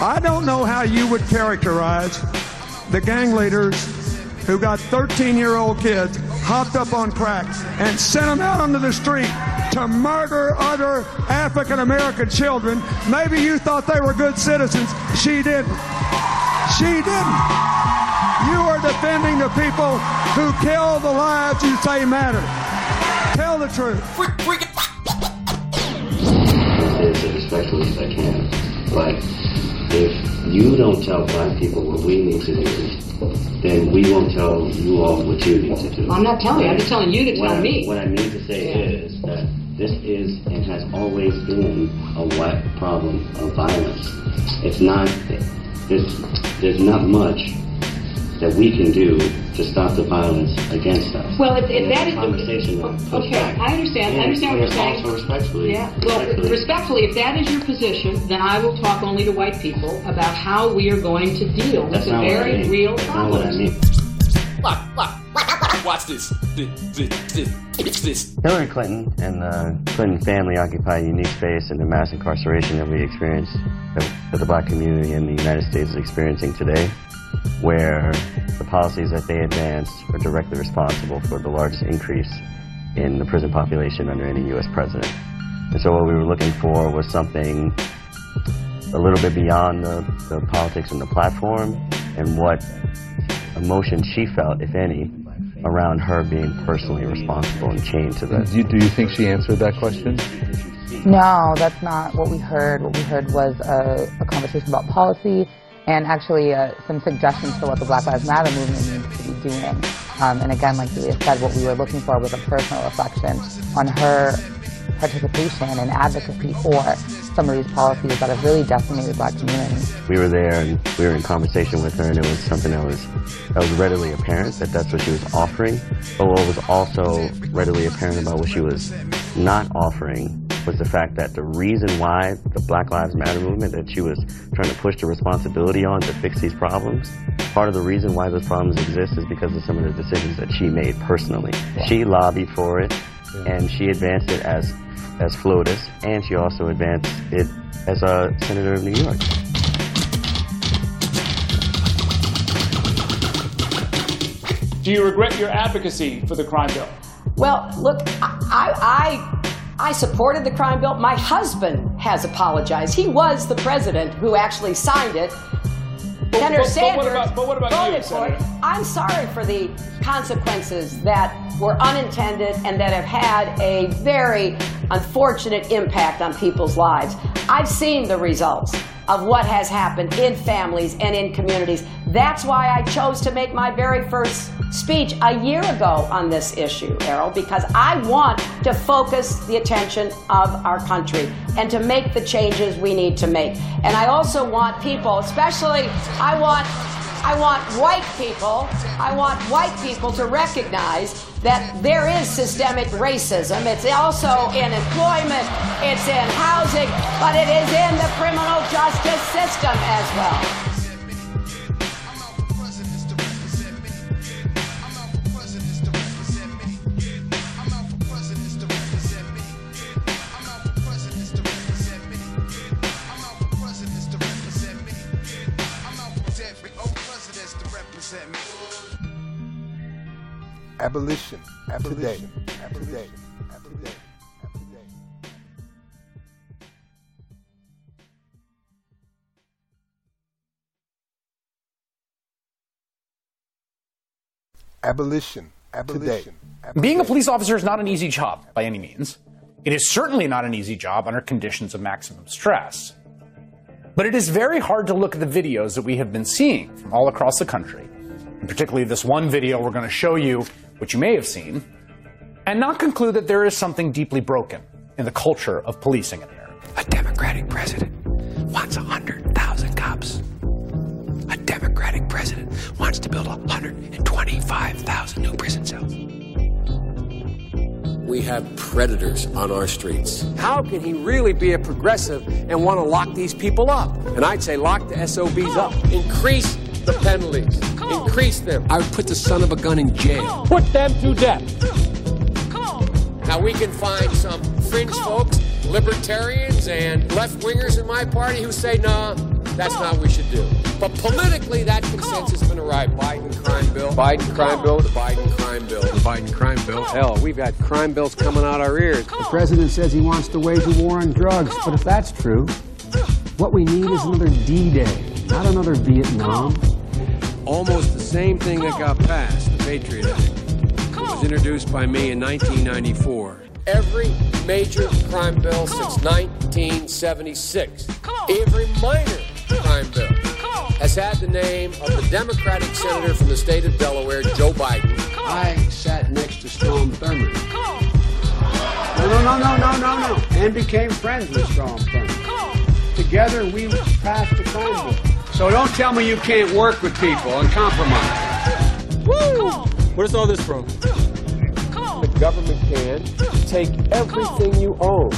I don't know how you would characterize the gang leaders who got 13 year old kids hopped up on crack and sent them out onto the street to murder other African American children. Maybe you thought they were good citizens. She didn't. She didn't. You are defending the people who kill the lives you say matter. Tell the truth.
I can. Like, if you don't tell black people what we need to do, then we won't tell you all what you need
to do. I'm not telling you. I'm just telling you to what tell
I,
me.
What I mean to say yeah. is that this is and has always been a white problem of violence. It's not. There's there's not much that we can do to stop the violence against us. Well, if that is conversation the okay, back. I understand. And I understand what you're saying. Also respectfully. Yeah. Well, respectfully. respectfully,
if that is your position, then I will talk only to white people about how we are going to deal That's with the very I mean. real problems. Look, look, watch
this. This, this, this. Hillary Clinton and the uh, Clinton family occupy a unique space in the mass incarceration that we experience, that the black community in the United States is experiencing today where the policies that they advanced are directly responsible for the largest increase in the prison population under any U.S. president. And so what we were looking for was something a little bit beyond the, the politics and the platform and what emotion she felt, if any, around her being personally responsible and chained to that.
Do you, do you think she answered that question?
No, that's not what we heard. What we heard was a, a conversation about policy and actually uh, some suggestions for what the Black Lives Matter movement needs to be doing. Um, and again, like Julia said, what we were looking for was a personal reflection on her participation and advocacy for some of these policies that have really decimated black communities.
We were there and we were in conversation with her and it was something that was, that was readily apparent that that's what she was offering, but what was also readily apparent about what she was not offering was the fact that the reason why the Black Lives Matter movement that she was trying to push the responsibility on to fix these problems, part of the reason why those problems exist is because of some of the decisions that she made personally. Wow. She lobbied for it, yeah. and she advanced it as as FLOTUS, and she also advanced it as a senator of New York.
Do you regret your advocacy for the crime bill?
Well, look, I, I I supported the crime bill. My husband has apologized. He was the president who actually signed it. But, Senator but, Sanders but what about, what about you, Senator? I'm sorry for the consequences that were unintended and that have had a very unfortunate impact on people's lives. I've seen the results of what has happened in families and in communities. That's why I chose to make my very first speech a year ago on this issue, Errol, because I want to focus the attention of our country and to make the changes we need to make. And I also want people, especially I want I want white people, I want white people to recognize that there is systemic racism. It's also in employment, it's in housing, but it is in the criminal justice system as well.
Abolition. Abolition. Today. Abolition. Today. Abolition. Abolition. Abolition.
Being a police officer is not an easy job by any means. It is certainly not an easy job under conditions of maximum stress. But it is very hard to look at the videos that we have been seeing from all across the country, and particularly this one video we're going to show you which you may have seen, and not conclude that there is something deeply broken in the culture of policing in America.
A Democratic president wants 100,000 cops. A Democratic president wants to build 125,000 new prison cells.
We have predators on our streets.
How can he really be a progressive and want to lock these people up? And I'd say lock the SOBs up. Increase the penalties. Increase them.
I would put the son of a gun in jail.
Put them to death. Now we can find some fringe folks, libertarians and left wingers in my party who say, nah, that's not what we should do. But politically, that consensus has been arrived. Biden crime bill.
Biden crime bill.
The Biden crime bill. The
Biden crime bill. Hell, we've got crime bills coming out our ears.
The president says he wants to wage a war on drugs, but if that's true, what we need is another D-Day, not another Vietnam
almost the same thing that got passed, the Patriot Act, was introduced by me in 1994.
Every major crime bill since 1976, every minor crime bill, has had the name of the Democratic senator from the state of Delaware, Joe Biden.
I sat next to Strom Thurmond. No, no, no, no, no, no, no, and became friends with Strom Thurmond. Together we passed the crime bill.
So don't tell me you can't work with people and compromise.
Woo! Where's all this from?
the government can take everything you own.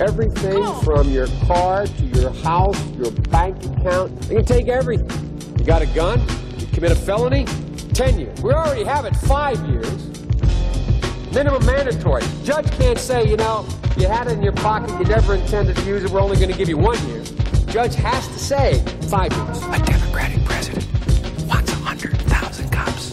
Everything from your car to your house, your bank account. They can take everything. You got a gun? You commit a felony? Ten years. We already have it five years. Minimum mandatory. Judge can't say, you know, you had it in your pocket, you never intended to use it, we're only going to give you one year judge has to say five years.
A Democratic president wants 100,000 cops.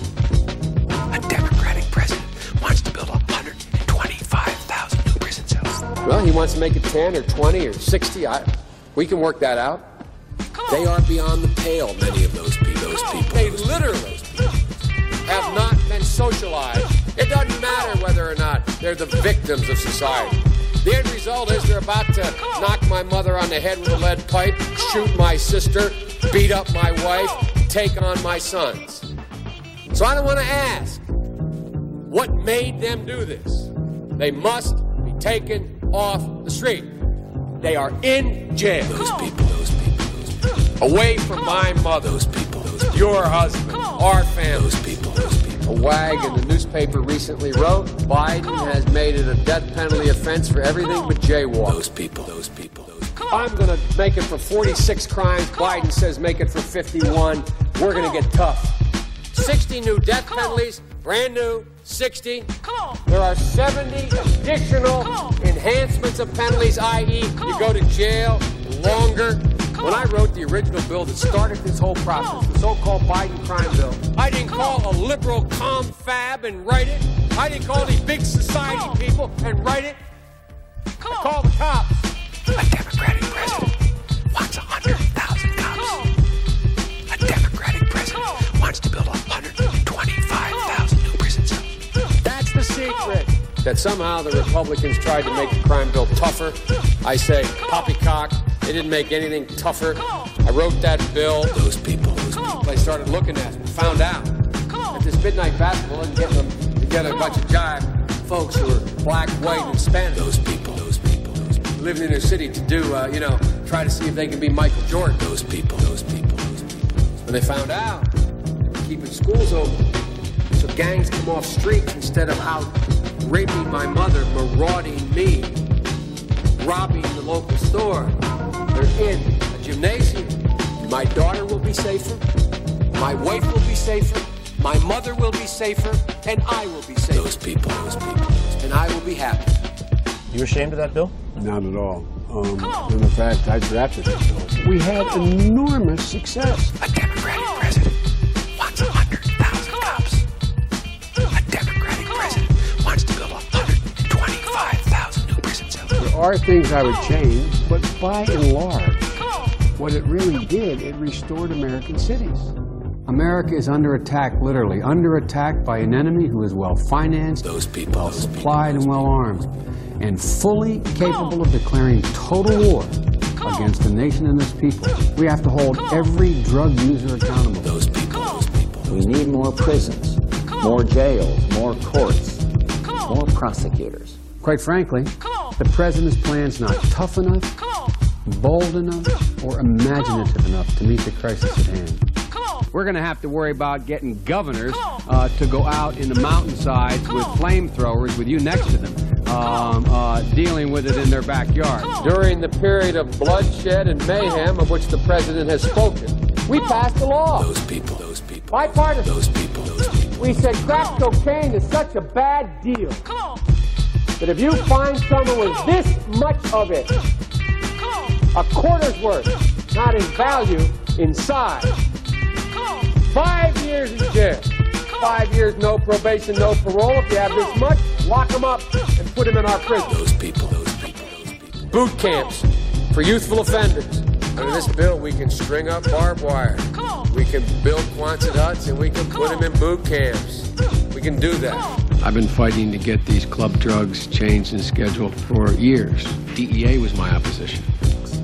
A Democratic president wants to build 125,000 new prison cells.
Well, he wants to make it 10 or 20 or 60. I, we can work that out. They are beyond the pale, many of those, those people. They literally have not been socialized. It doesn't matter whether or not they're the victims of society. The end result is they're about to knock my mother on the head with a lead pipe, shoot my sister, beat up my wife, take on my sons. So I don't want to ask what made them do this. They must be taken off the street. They are in jail. Those people, those people, those people. Away from my mother. Those people, those people. Your husband, our family. Those people. A wag in the newspaper recently wrote Biden has made it a death penalty offense for everything but jaywalking. Those people, those people, those people. I'm going to make it for 46 crimes. Biden says make it for 51. We're going to get tough. 60 new death penalties, brand new, 60. There are 70 additional enhancements of penalties, i.e., you go to jail longer when I wrote the original bill that started this whole process, the so-called Biden crime bill, I didn't call a liberal confab and write it. I didn't call these big society people and write it. I called the cops.
A Democratic president wants 100,000 cops. A Democratic president wants to build 125,000 new prisons.
That's the secret that somehow the Republicans tried to make the crime bill tougher. I say poppycock. They didn't make anything tougher. I wrote that bill. Those people. Those people. They started looking at them, found out that this midnight did and get them together a bunch of jive folks who are black, white, and Spanish. Those people. Those people. Those people. Living in their city to do, uh, you know, try to see if they can be Michael Jordan. Those people. Those people. Those people. When they found out, they were keeping schools open. So gangs come off streets instead of out raping my mother, marauding me, robbing the local store. They're in a gymnasium. My daughter will be safer. My wife will be safer. My mother will be safer. And I will be safer. Those people, those people. And I will be happy.
You ashamed of that bill?
Not at all. Um, in fact, I drafted it. We had enormous success.
A Democratic president.
are things I would change, but by and large, what it really did, it restored American cities. America is under attack, literally, under attack by an enemy who is well financed, those people, well supplied, and well armed, and fully capable of declaring total war against the nation and its people. We have to hold every drug user accountable. Those people, those people. We need more prisons, more jails, more courts, more prosecutors. Quite frankly, the president's plan's not tough enough, bold enough, or imaginative enough to meet the crisis at hand.
We're going to have to worry about getting governors uh, to go out in the mountainsides with flamethrowers with you next to them. Um, uh, dealing with it in their backyard. During the period of bloodshed and mayhem of which the president has spoken, we passed a law. Those people, those people. Bipartisan. Those people, those people. We said crack cocaine is such a bad deal that if you find someone with this much of it, a quarter's worth, not in value, in size, five years in jail, five years, no probation, no parole. If you have this much, lock them up and put them in our prison. Those people, those people, those people. Boot camps for youthful offenders. Under this bill, we can string up barbed wire. We can build Quonset huts and we can put them in boot camps. We can do that.
I've been fighting to get these club drugs changed and scheduled for years. DEA was my opposition.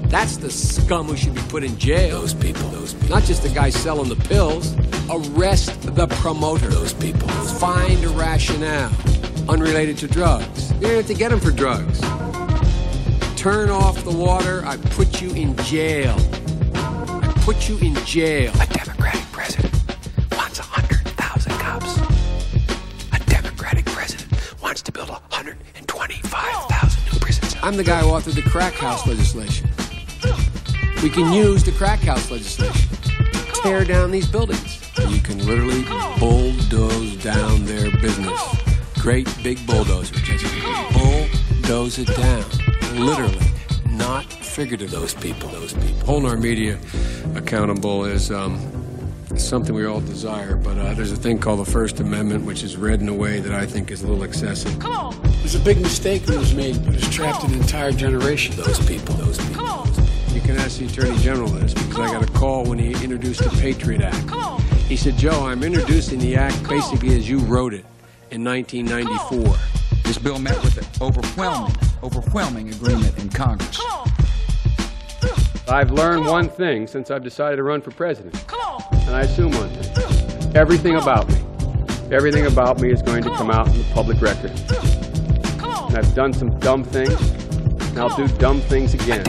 That's the scum who should be put in jail. Those people. Those people. Not just the guy selling the pills. Arrest the promoter. Those people. Find a rationale unrelated to drugs. You don't have to get them for drugs. Turn off the water. I put you in jail. I put you in jail.
A Democrat.
I'm the guy who authored the crack house legislation. We can use the crack house legislation. Tear down these buildings. You can literally bulldoze down their business. Great big bulldozer, just Bulldoze it down. Literally, not figurative. Those people,
those people. Holding our media accountable is. Um, it's something we all desire, but uh, there's a thing called the First Amendment, which is read in a way that I think is a little excessive. Come on. There's a big mistake that was made, but it's trapped an entire generation. Those people. Those people. Come on. You can ask the Attorney General this because I got a call when he introduced the Patriot Act. Come on. He said, Joe, I'm introducing the act basically as you wrote it in 1994.
This bill met with an overwhelming, overwhelming agreement in Congress. I've learned one thing since I've decided to run for president and I assume one thing. Everything about me, everything about me is going to come out in the public record. And I've done some dumb things, and I'll do dumb things again.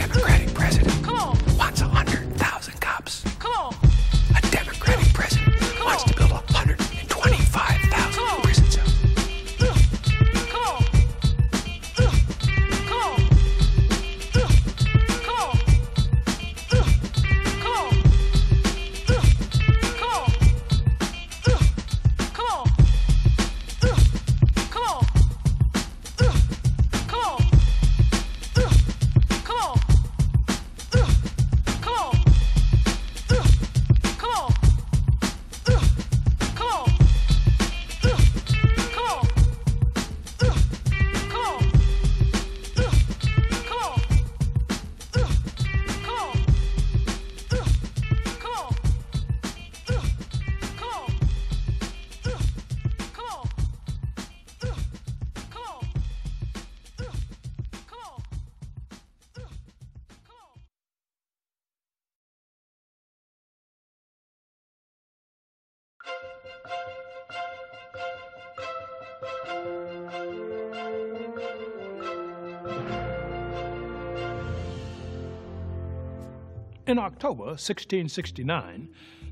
In October 1669,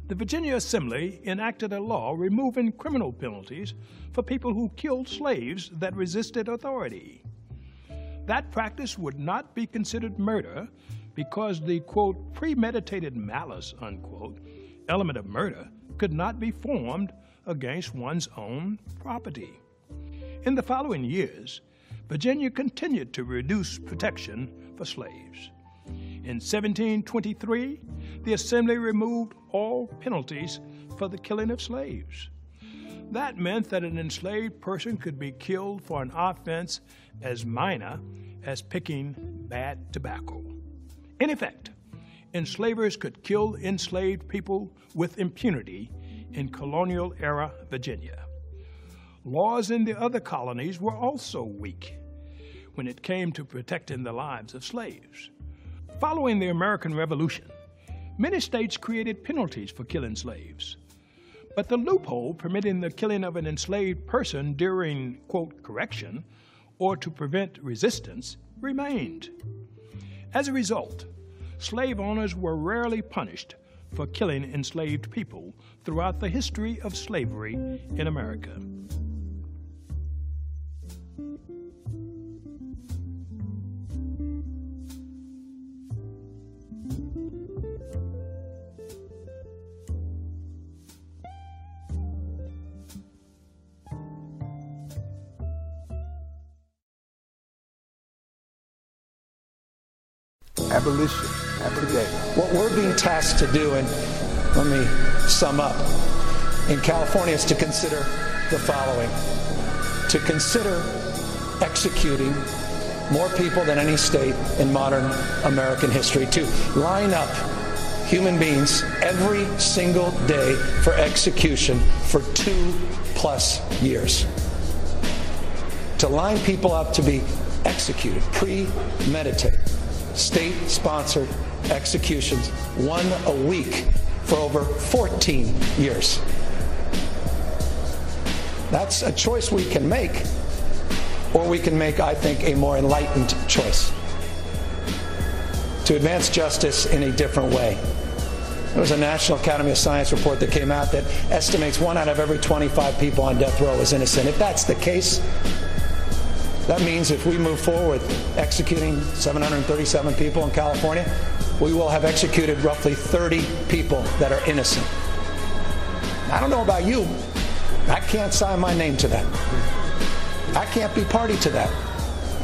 the Virginia Assembly enacted a law removing criminal penalties for people who killed slaves that resisted authority. That practice would not be considered murder because the, quote, premeditated malice, unquote, element of murder could not be formed against one's own property. In the following years, Virginia continued to reduce protection for slaves in 1723, the Assembly removed all penalties for the killing of slaves. That meant that an enslaved person could be killed for an offense as minor as picking bad tobacco. In effect, enslavers could kill enslaved people with impunity in colonial era Virginia. Laws in the other colonies were also weak when it came to protecting the lives of slaves. Following the American Revolution, many states created penalties for killing slaves. But the loophole permitting the killing of an enslaved person during, quote, correction or to prevent resistance remained. As a result, slave owners were rarely punished for killing enslaved people throughout the history of slavery in America.
abolition today.
What we're being tasked to do, and let me sum up, in California is to consider the following to consider executing more people than any state in modern American history, to line up human beings every single day for execution for two plus years. To line people up to be executed, premeditated state sponsored executions, one a week for over 14 years. That's a choice we can make, or we can make, I think, a more enlightened choice to advance justice in a different way. There was a National Academy of Science report that came out that estimates one out of every 25 people on death row is innocent. If that's the case, that means if we move forward executing 737 people in California, we will have executed roughly 30 people that are innocent. I don't know about you. I can't sign my name to that. I can't be party to that.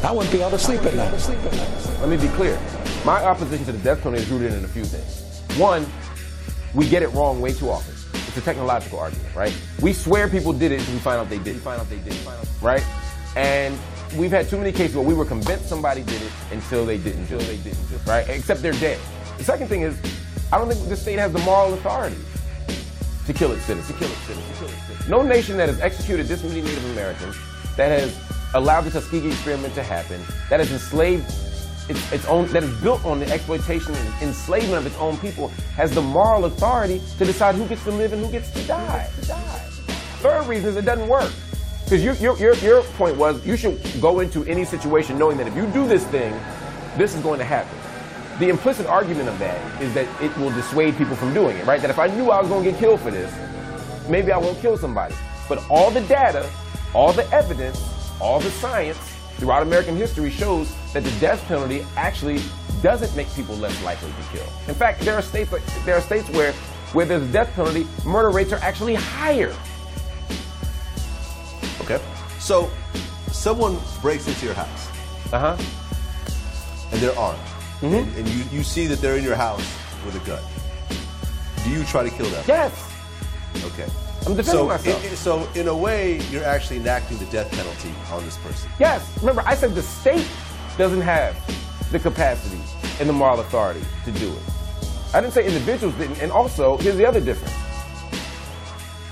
I wouldn't be able to sleep at night.
Let me be clear. My opposition to the death penalty is rooted in a few things. One, we get it wrong way too often. It's a technological argument, right? We swear people did it until we find out they did. We find out they did. Right? And We've had too many cases where we were convinced somebody did it until they didn't. Until they didn't. Right? Except they're dead. The second thing is, I don't think the state has the moral authority to kill its citizens. To kill its citizens. Kill its citizens. No nation that has executed this many Native Americans, that has allowed the Tuskegee experiment to happen, that has enslaved its, its own, that is built on the exploitation and enslavement of its own people, has the moral authority to decide who gets to live and who gets to die. Who gets to die. Third reason is it doesn't work. Because your, your, your, your point was you should go into any situation knowing that if you do this thing, this is going to happen. The implicit argument of that is that it will dissuade people from doing it, right? That if I knew I was going to get killed for this, maybe I won't kill somebody. But all the data, all the evidence, all the science throughout American history shows that the death penalty actually doesn't make people less likely to kill. In fact, there are states there are states where where there's a death penalty, murder rates are actually higher. Okay. So someone breaks into your house. Uh huh. And they're armed. Mm-hmm. And, and, you, you see that they're in your house with a gun. Do you try to kill them? Yes. Okay. I'm defending so myself. It, so in a way, you're actually enacting the death penalty on this person. Yes. Remember, I said the state doesn't have the capacity and the moral authority to do it. I didn't say individuals didn't. And also, here's the other difference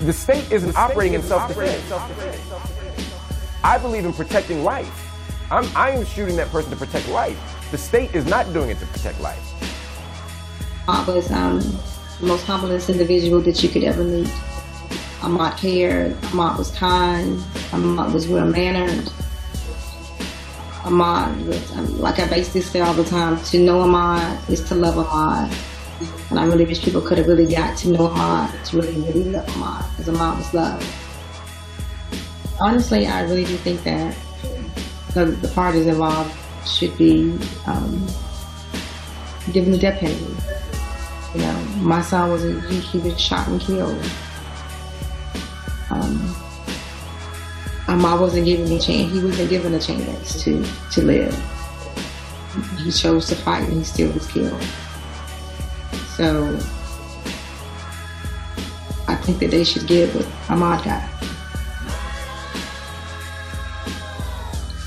the state isn't the operating in self defense. I believe in protecting life. I'm, I'm shooting that person to protect life. The state is not doing it to protect life.
I was um, the most humblest individual that you could ever meet. Ahmad cared. Ahmad was kind. Ahmad was well mannered. Ahmad was, um, like I basically say all the time, to know Ahmad is to love Ahmad. And I really wish people could have really got to know Ahmad, to really, really love Ahmad, because Ahmad was loved. Honestly, I really do think that the, the parties involved should be um, given the death penalty. You know, my son was, a, he, he was shot and killed. Um, mom wasn't given a chance. He wasn't given a chance to to live. He chose to fight, and he still was killed. So I think that they should give what Ahmad got.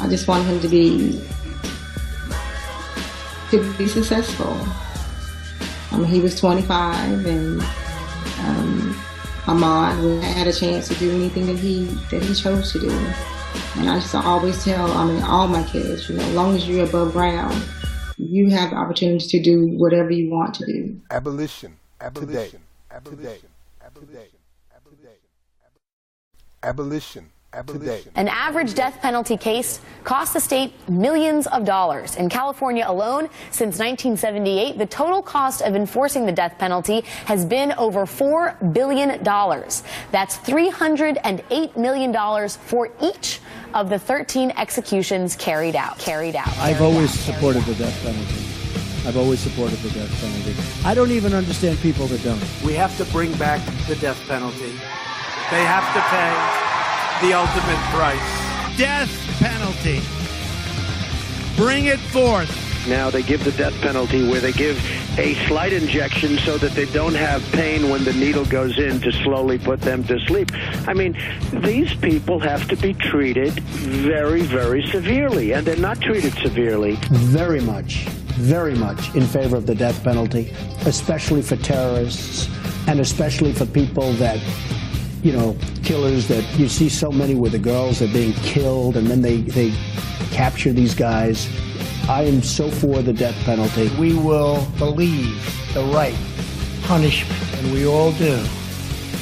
I just want him to be to be successful. I mean, he was 25, and um, Ahmad had a chance to do anything that he that he chose to do. And I just always tell, I mean, all my kids, you know, as long as you're above ground, you have the opportunity to do whatever you want to do.
Abolition. Abolition. Today. Abolition. Abolition. Abolition. Abolition. Abolition. Abolition. Today.
An average death penalty case costs the state millions of dollars. In California alone, since 1978, the total cost of enforcing the death penalty has been over $4 billion. That's $308 million for each of the 13 executions carried out. Carried out. Carried
I've always out, supported the death penalty. I've always supported the death penalty. I don't even understand people that don't.
We have to bring back the death penalty. They have to pay the ultimate price. Death penalty. Bring it forth.
Now they give the death penalty where they give a slight injection so that they don't have pain when the needle goes in to slowly put them to sleep. I mean, these people have to be treated very, very severely, and they're not treated severely.
Very much, very much in favor of the death penalty, especially for terrorists and especially for people that you know, killers that you see so many where the girls are being killed and then they, they capture these guys. I am so for the death penalty.
We will believe the right punishment, and we all do,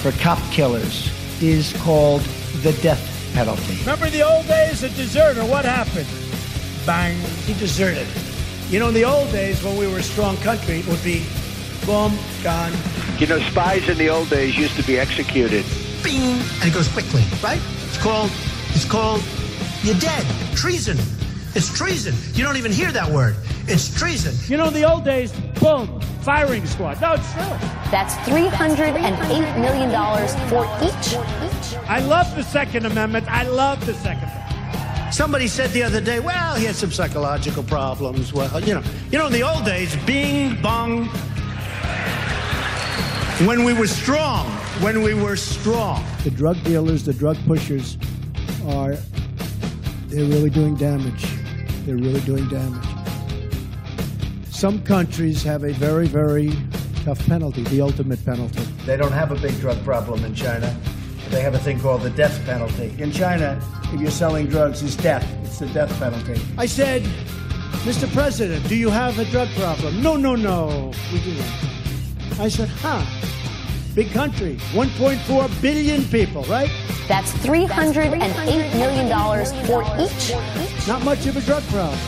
for cop killers is called the death penalty. Remember the old days, a deserter, what happened? Bang. He deserted. You know, in the old days when we were a strong country, it would be boom, gone.
You know, spies in the old days used to be executed bing, and it goes quickly, right? It's called, it's called, you're dead. Treason. It's treason. You don't even hear that word. It's treason.
You know, in the old days, boom, firing squad. No, it's true.
That's $308 million for each.
I love the Second Amendment. I love the Second Amendment.
Somebody said the other day, well, he had some psychological problems. Well, you know, you know, in the old days, bing, bong, when we were strong, when we were strong.
The drug dealers, the drug pushers are, they're really doing damage. They're really doing damage. Some countries have a very, very tough penalty, the ultimate penalty.
They don't have a big drug problem in China. They have a thing called the death penalty. In China, if you're selling drugs, it's death. It's the death penalty. I said, Mr. President, do you have a drug problem? No, no, no, we do not. I said, huh, Big country, 1.4 billion people, right?
That's $308 million for each.
Not much of a drug problem.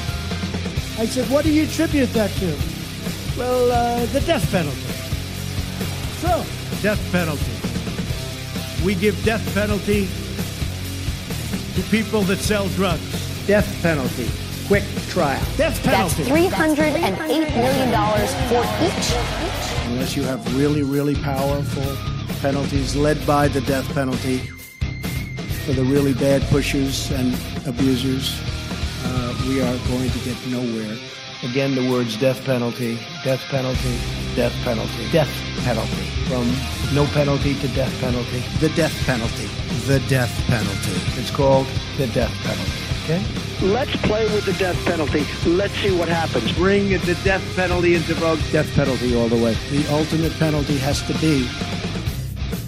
I said, what do you attribute that to? Well, uh, the death penalty. So, death penalty. We give death penalty to people that sell drugs. Death penalty quick trial. Death penalty. That's $308 million
for each.
Unless you have really, really powerful penalties led by the death penalty for the really bad pushers and abusers, uh, we are going to get nowhere. Again, the words death penalty, death penalty, death penalty, death penalty. From no penalty to death penalty.
The death penalty.
The death penalty.
It's called the death penalty. Okay?
Let's play with the death penalty. Let's see what happens.
Bring the death penalty into vogue.
Death penalty all the way. The ultimate penalty has to be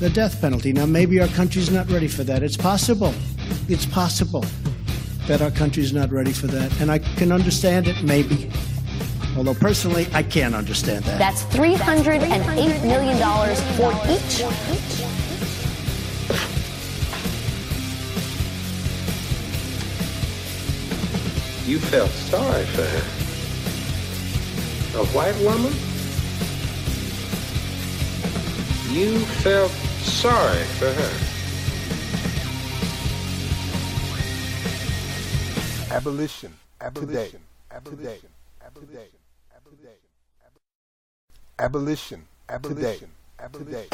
the death penalty. Now, maybe our country's not ready for that. It's possible. It's possible that our country's not ready for that. And I can understand it, maybe. Although personally, I can't understand that.
That's $308 million for each
you felt sorry for her. A white woman? You felt sorry for her.
Abolition. Abolition. Abolition. Abolition. Abolition. Abolition.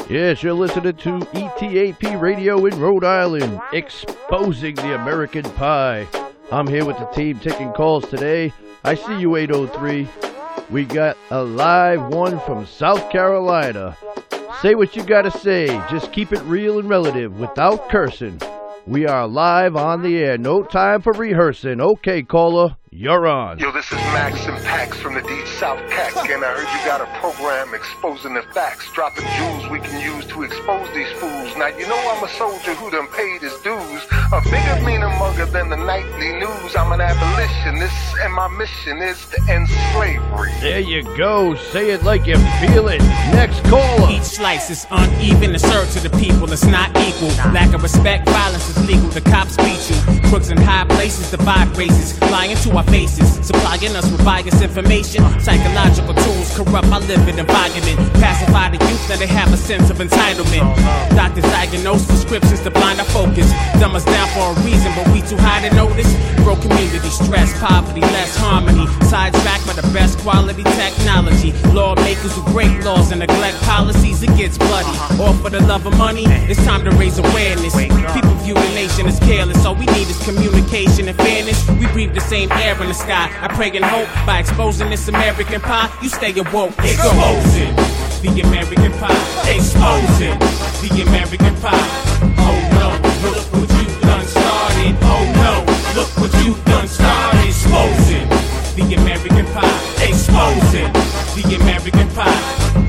Yes, you're listening to ETAP Radio in Rhode Island, exposing the American pie. I'm here with the team taking calls today. I see you 803. We got a live one from South Carolina. Say what you gotta say. Just keep it real and relative without cursing. We are live on the air. No time for rehearsing. Okay, caller, you're on.
Yo, this is Max and Pax from the Deep South Pack, and I heard you got a program exposing the facts, dropping jewels we can use to expose these fools. Now, you know I'm a soldier who done paid his dues. A bigger, meaner mugger than the nightly news. I'm an abolitionist, and my mission is to end slavery.
There you go. Say it like you feel it. Next caller.
Each slice is uneven and served to the people. It's not equal. Lack of respect, violence is legal. The cops beat you. Crooks in high places The divide races. Lying to our faces, supplying us with biased information. Psychological tools corrupt our living environment. Pacify the youth, that they have a sense of entitlement. Doctors diagnose prescriptions to blind our focus. Dumb us down for a reason, but we too high to notice. Broke community stress, poverty, less harmony. back by the best quality technology. Lawmakers who break laws and neglect policies, it gets bloody. All for the love of money, it's time to raise awareness. People view the nation as careless, all we need is communication and fairness. We breathe the same air in the sky. I pray and hope by exposing this American pie, you stay awoke. Exposing it. The American pie. Exposing it. The American pie. Oh no, look what you done started. Oh no, look what you done started. Exposing The American pie. Exposing it. The American pie.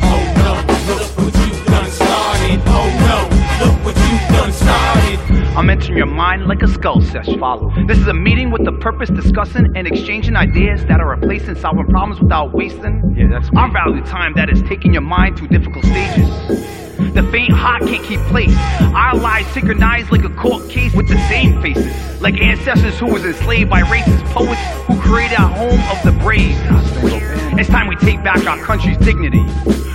i am entering your mind like a skull session. Follow. This is a meeting with the purpose discussing and exchanging ideas that are replacing solving problems without wasting yeah, that's our value time that is taking your mind through difficult stages. The faint heart can't keep place. Our lives synchronized like a court case with the same faces. Like ancestors who was enslaved by racist poets who created a home of the brave. It's time we take back our country's dignity.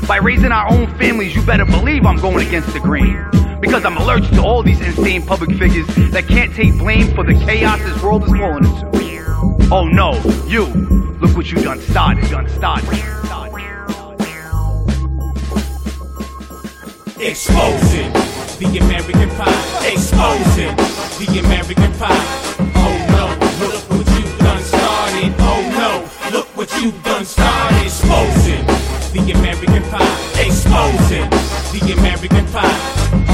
By raising our own families, you better believe I'm going against the grain because I'm allergic to all these insane public figures that can't take blame for the chaos this world is falling into. Oh no, you! Look what you done started, done started. Exposing the American pie. Exposing the American pie. Oh no, look what you done started. Oh no, look what you done started. Exposing the American pie. Exposing the American pie.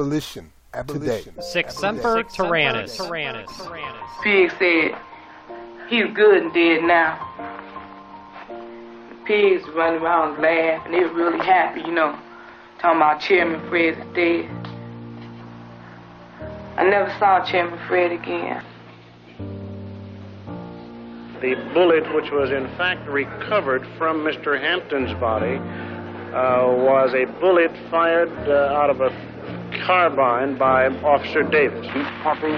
abolition. Abolition.
Six Semper Tyrannus.
Tyrannis. Pig said, he's good and dead now. The pigs running around laughing. They are really happy, you know. Talking about Chairman Fred is dead. I never saw Chairman Fred again.
The bullet, which was in fact recovered from Mr. Hampton's body, uh, was a bullet fired uh, out of a carbine by Officer Davis. He's pumping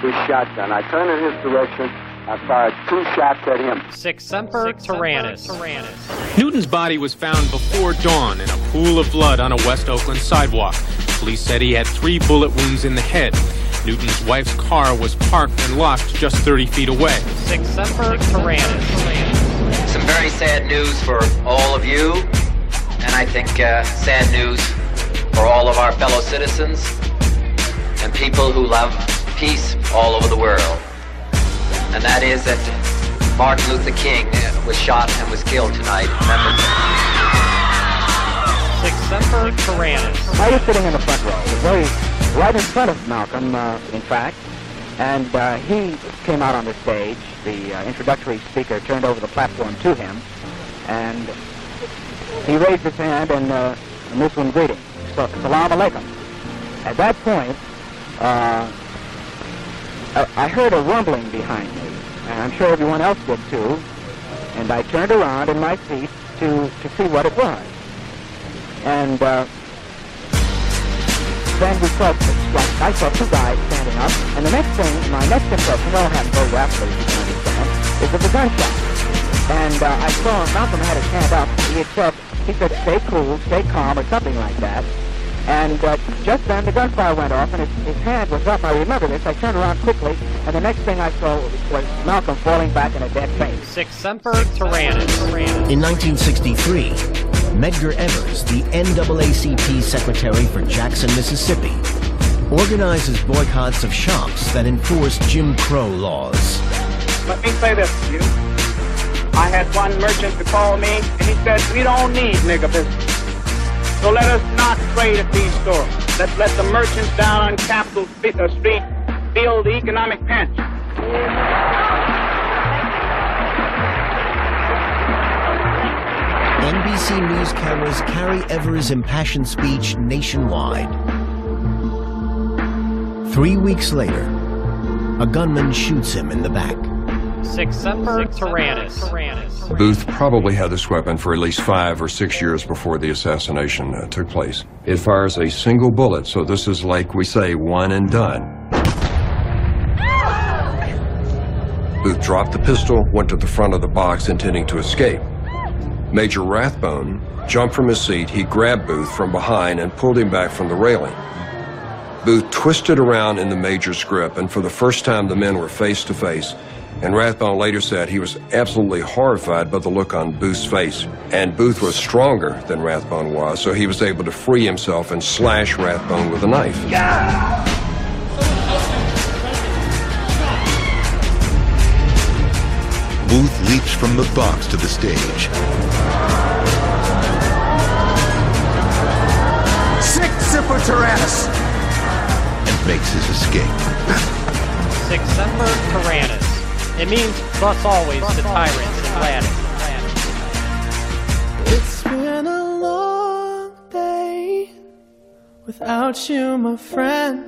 his shotgun. I turn
in his direction. I fired two shots at him. Six Semper
Six
Tyrannus.
Tyrannus. Newton's body was found before dawn in a pool of blood on a West Oakland sidewalk. Police said he had three bullet wounds in the head. Newton's wife's car was parked and locked just 30 feet away.
Sic Semper Tyrannis.
Some very sad news for all of you, and I think uh, sad news for all of our fellow citizens and people who love peace all over the world. And that is that Martin Luther King was shot and was killed tonight.
Remember?
Sic Semper Tyrannis. I was
sitting in the front row, very right in front of Malcolm, uh, in fact. And uh, he came out on the stage. The uh, introductory speaker turned over the platform to him, and he raised his hand in a uh, Muslim greeting. Cook, Salam Alaikum. At that point, uh, I heard a rumbling behind me, and I'm sure everyone else did too, and I turned around in my seat to, to see what it was. And uh, then we saw, I saw two guys standing up, and the next thing, my next impression, well, happened very rapidly, you can understand, is of a gunshot. And uh, I saw Malcolm had his hand up. He had said, he said, stay cool, stay calm, or something like that. And uh, just then the gunfire went off, and his, his, hand was up. I remember this. I turned around quickly, and the next thing I saw was Malcolm falling back in a dead faint.
Sic Semper
Tyrannis. In 1963, Medgar Evers, the NAACP secretary for Jackson, Mississippi, organizes boycotts of shops that enforce Jim Crow laws.
Let me say this to you. I had one merchant to call me, and he said, we don't need nigger business. So let us not trade at these stores. Let's let the merchants down on Capitol uh, Street feel the economic pinch.
NBC News cameras carry Evers' impassioned speech nationwide. Three weeks later, a gunman shoots him in the back. Sixember
Tyrannus. Booth probably had this weapon for at least five or six years before the assassination uh, took place. It fires a single bullet, so this is like we say, one and done. Booth dropped the pistol, went to the front of the box intending to escape. Major Rathbone jumped from his seat. He grabbed Booth from behind and pulled him back from the railing. Booth twisted around in the Major's grip, and for the first time, the men were face to face. And Rathbone later said he was absolutely horrified by the look on Booth's face. And Booth was stronger than Rathbone was, so he was able to free himself and slash Rathbone with a knife.
Yeah! Booth leaps from the box to the stage.
Sic Semper Tyrannis!
And makes his escape.
Sic Semper Tyrannis. It means thus always to tyrants and ladders. It's been a long day without you, my friend.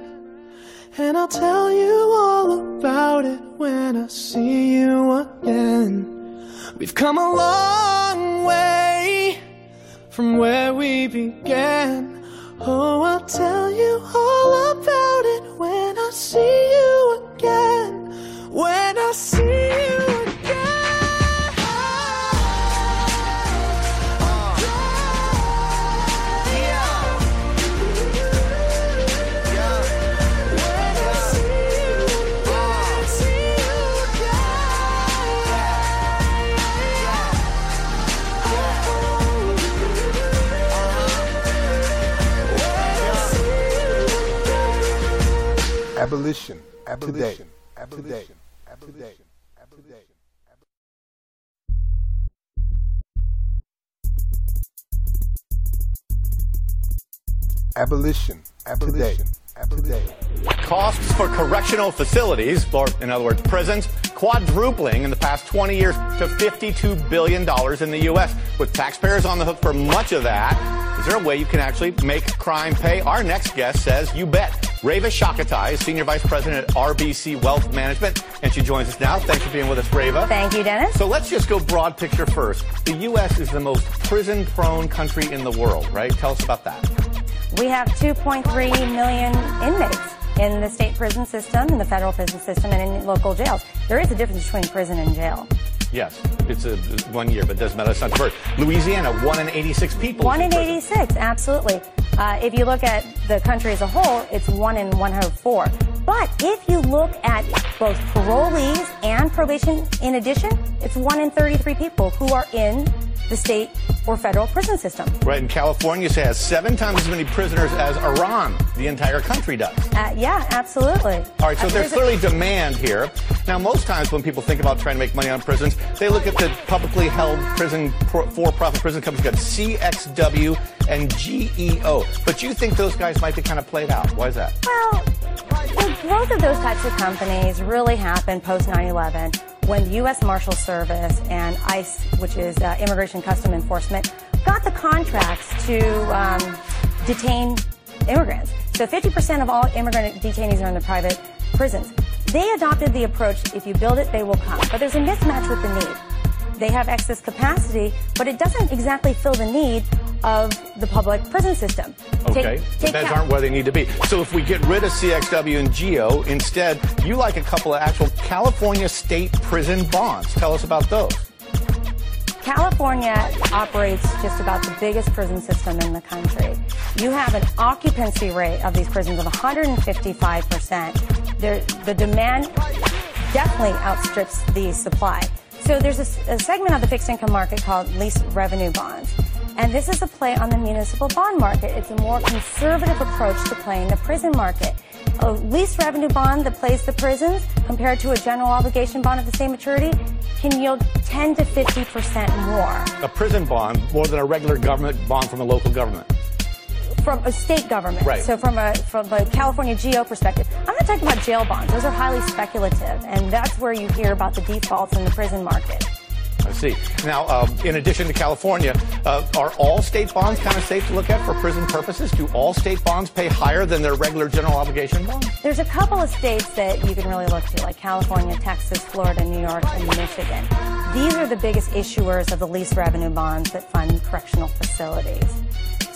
And I'll tell you all about it when I see you again. We've come a long way from where we began. Oh, I'll tell you all about it when I see you again when I
see you again. Abolition. Abolition. Today. Abolition. Today today. today. Abolition. Abolition. Today today.
Costs for correctional facilities, or in other words, prisons, quadrupling in the past 20 years to $52 billion in the U.S., with taxpayers on the hook for much of that. Is there a way you can actually make crime pay? Our next guest says you bet. Reva Shakatai is Senior Vice President at RBC Wealth Management, and she joins us now. Thanks for being with us, Reva.
Thank you, Dennis.
So let's just go broad picture first. The U.S. is the most prison prone country in the world, right? Tell us about that.
We have 2.3 million inmates in the state prison system, in the federal prison system, and in local jails. There is a difference between prison and jail.
Yes, it's a one year, but it doesn't matter. It's not first. Louisiana, one in 86 people.
One in, 86, absolutely. Uh, if you look at the country as a whole, it's one in 104. But if you look at both parolees and probation in addition, it's one in 33 people who are in the state or federal prison system.
Right, and California has seven times as many prisoners as Iran the entire country does.
Uh, yeah, absolutely.
All right, so uh, there's, clearly demand here. Now, most times when people think about trying to make money on prisons, they look at the publicly held prison for-profit prison companies got CXW and GEO. But you think those guys might be kind of played out? Why is that?
Well, the growth of those types of companies really happened post 9/11 when the U.S. Marshal Service and ICE, which is uh, Immigration Custom Enforcement, got the contracts to um, detain immigrants. So 50% of all immigrant detainees are in the private prisons. They adopted the approach, if you build it, they will come. But there's a mismatch with the need. They have excess capacity, but it doesn't exactly fill the need of the public prison system. Okay,
take, take beds aren't where they need to be. So if we get rid of CXW and GEO, instead, you like a couple of actual California state prison bonds. Tell us about those.
California operates just about the biggest prison system in the country. You have an occupancy rate of these prisons of 155%. There, the demand definitely outstrips the supply. So there's a, a segment of the fixed income market called lease revenue bonds. And this is a play on the municipal bond market. It's a more conservative approach to playing the prison market a lease revenue bond that plays the prisons compared to a general obligation bond of the same maturity can yield 10 to 50% more.
A prison bond more than a regular government bond from a local government
from a state government.
Right.
So from a from a California geo perspective, I'm not talking about jail bonds. Those are highly speculative, and that's where you hear about the defaults in the prison market.
Tennessee. Now, um, in addition to California, uh, are all state bonds kind of safe to look at for prison purposes? Do all state bonds pay higher than their regular general obligation bonds?
There's a couple of states that you can really look to, like California, Texas, Florida, New York, and Michigan. These are the biggest issuers of the lease revenue bonds that fund correctional facilities.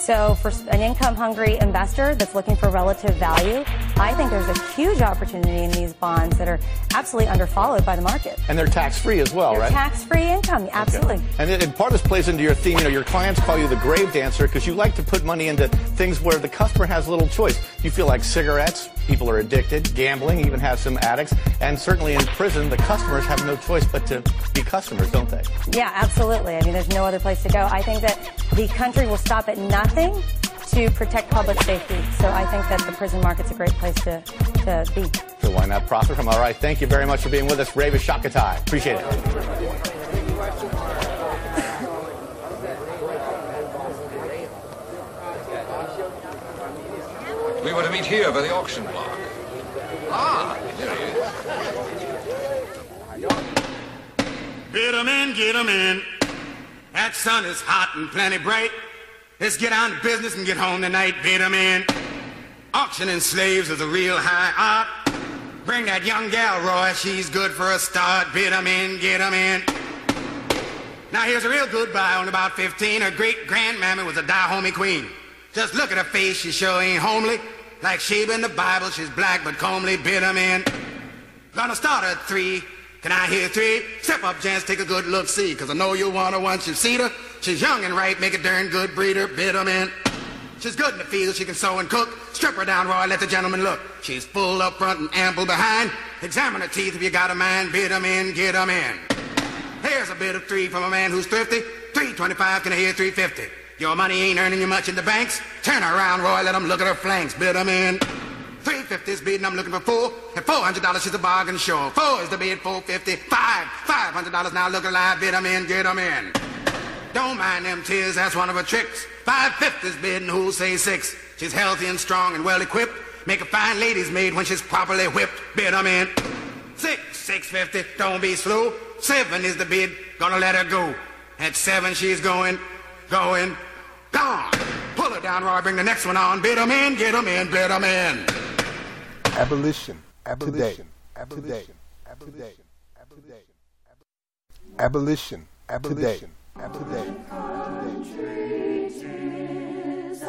So for an income-hungry investor that's looking for relative value, I think there's a huge opportunity in these bonds that are absolutely underfollowed by the market.
And they're tax-free as well,
they're
right?
Tax-free income, absolutely.
Okay. And, and part of this plays into your theme. You know, your clients call you the grave dancer because you like to put money into things where the customer has little choice. You feel like cigarettes, People are addicted, gambling, even have some addicts. And certainly in prison, the customers have no choice but to be customers, don't they?
Yeah, absolutely. I mean, there's no other place to go. I think that the country will stop at nothing to protect public safety. So I think that the prison market's a great place to, to be. So
why not profit from? All right, thank you very much for being with us, Ravi Shakatai. Appreciate it.
We were to meet here by the auction block. Ah, there he is.
Get him in, get him in. That sun is hot and plenty bright. Let's get on to business and get home tonight. Bid them in. Auctioning slaves is a real high art. Bring that young gal, Roy. She's good for a start. Bid them in, get him in. Now here's a real goodbye on about 15. Her great grandmammy was a Dahomey queen. Just look at her face, she sure ain't homely. Like Sheba in the Bible, she's black but comely, bit them in. Gonna start at three. Can I hear three? Step up, Jans, take a good look, see, cause I know you want her once you see her. She's young and right, make a darn good breeder, bit them in. She's good in the field, she can sew and cook. Strip her down, Roy, let the gentleman look. She's full up front and ample behind. Examine her teeth if you got a mind, bid them in, get them in. Here's a bit of three from a man who's thrifty. 325, can I hear 350? Your money ain't earning you much in the banks. Turn around, Roy, let them look at her flanks. Bid them in. 350's bidding, I'm looking for four. At $400, she's a bargain sure. Four is the bid, 450. Five, $500, now look alive. Bid them in, get them in. Don't mind them tears, that's one of her tricks. Five fifty's bidding, who'll say six? She's healthy and strong and well equipped. Make a fine lady's maid when she's properly whipped. Bid them in. Six, 650, don't be slow. Seven is the bid, gonna let her go. At seven, she's going, going, Gone. Pull it down, Roy. Bring the next one on. Bid 'em in, get 'em in, bid 'em in.
Abolition. Abolition. Abolition. Abolition. Abolition. Abolition. Abolition. Abolition.
Abolition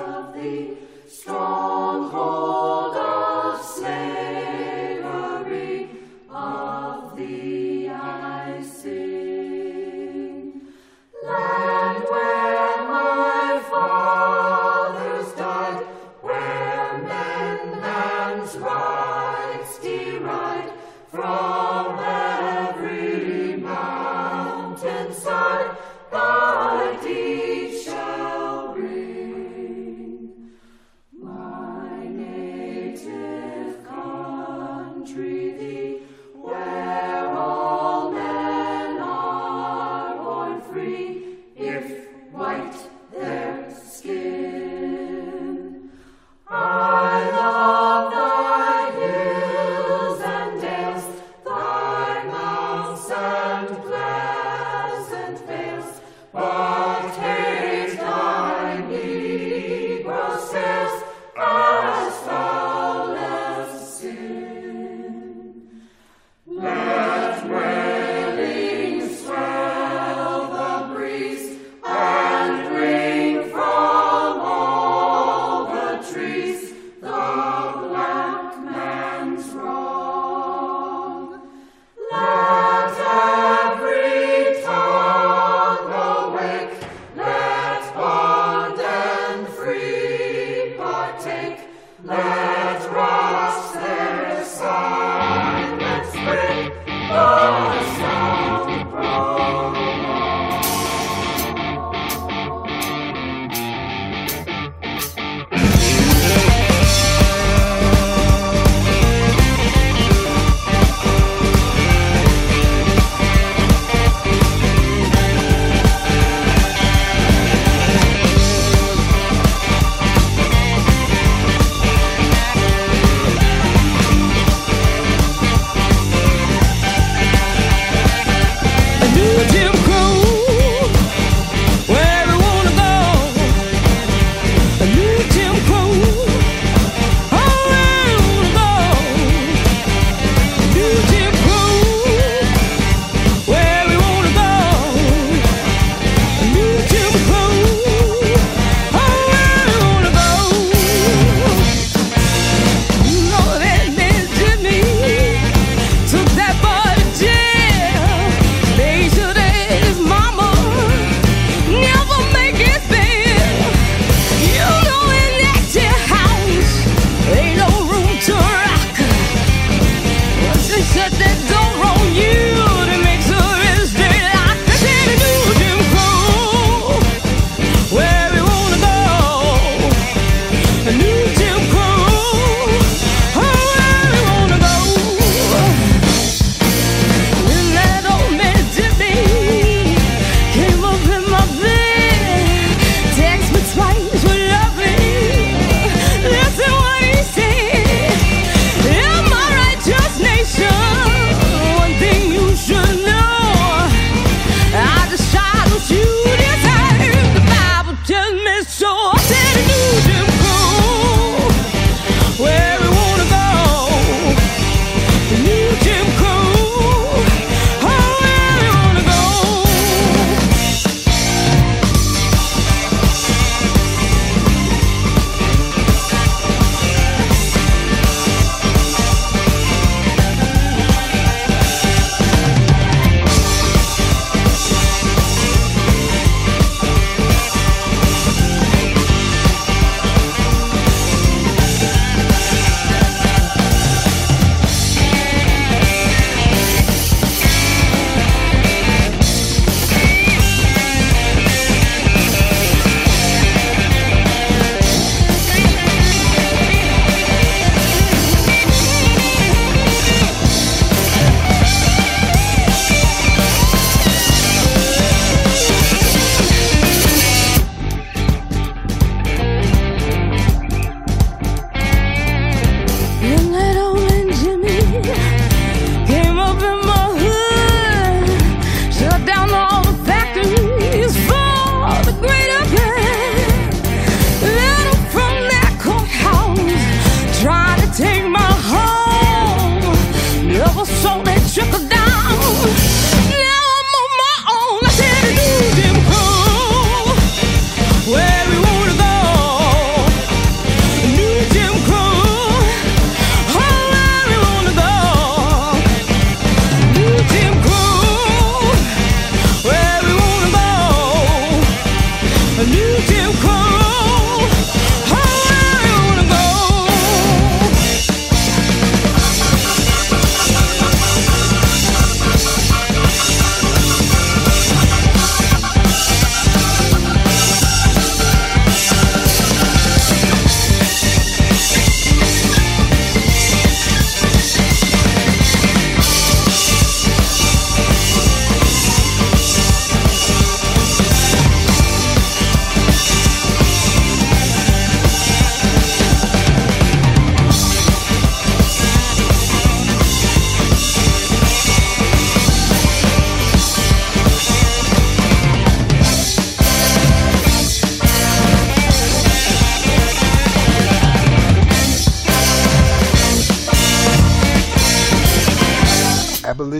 of the stronghold of slavery of the I land where rights derived from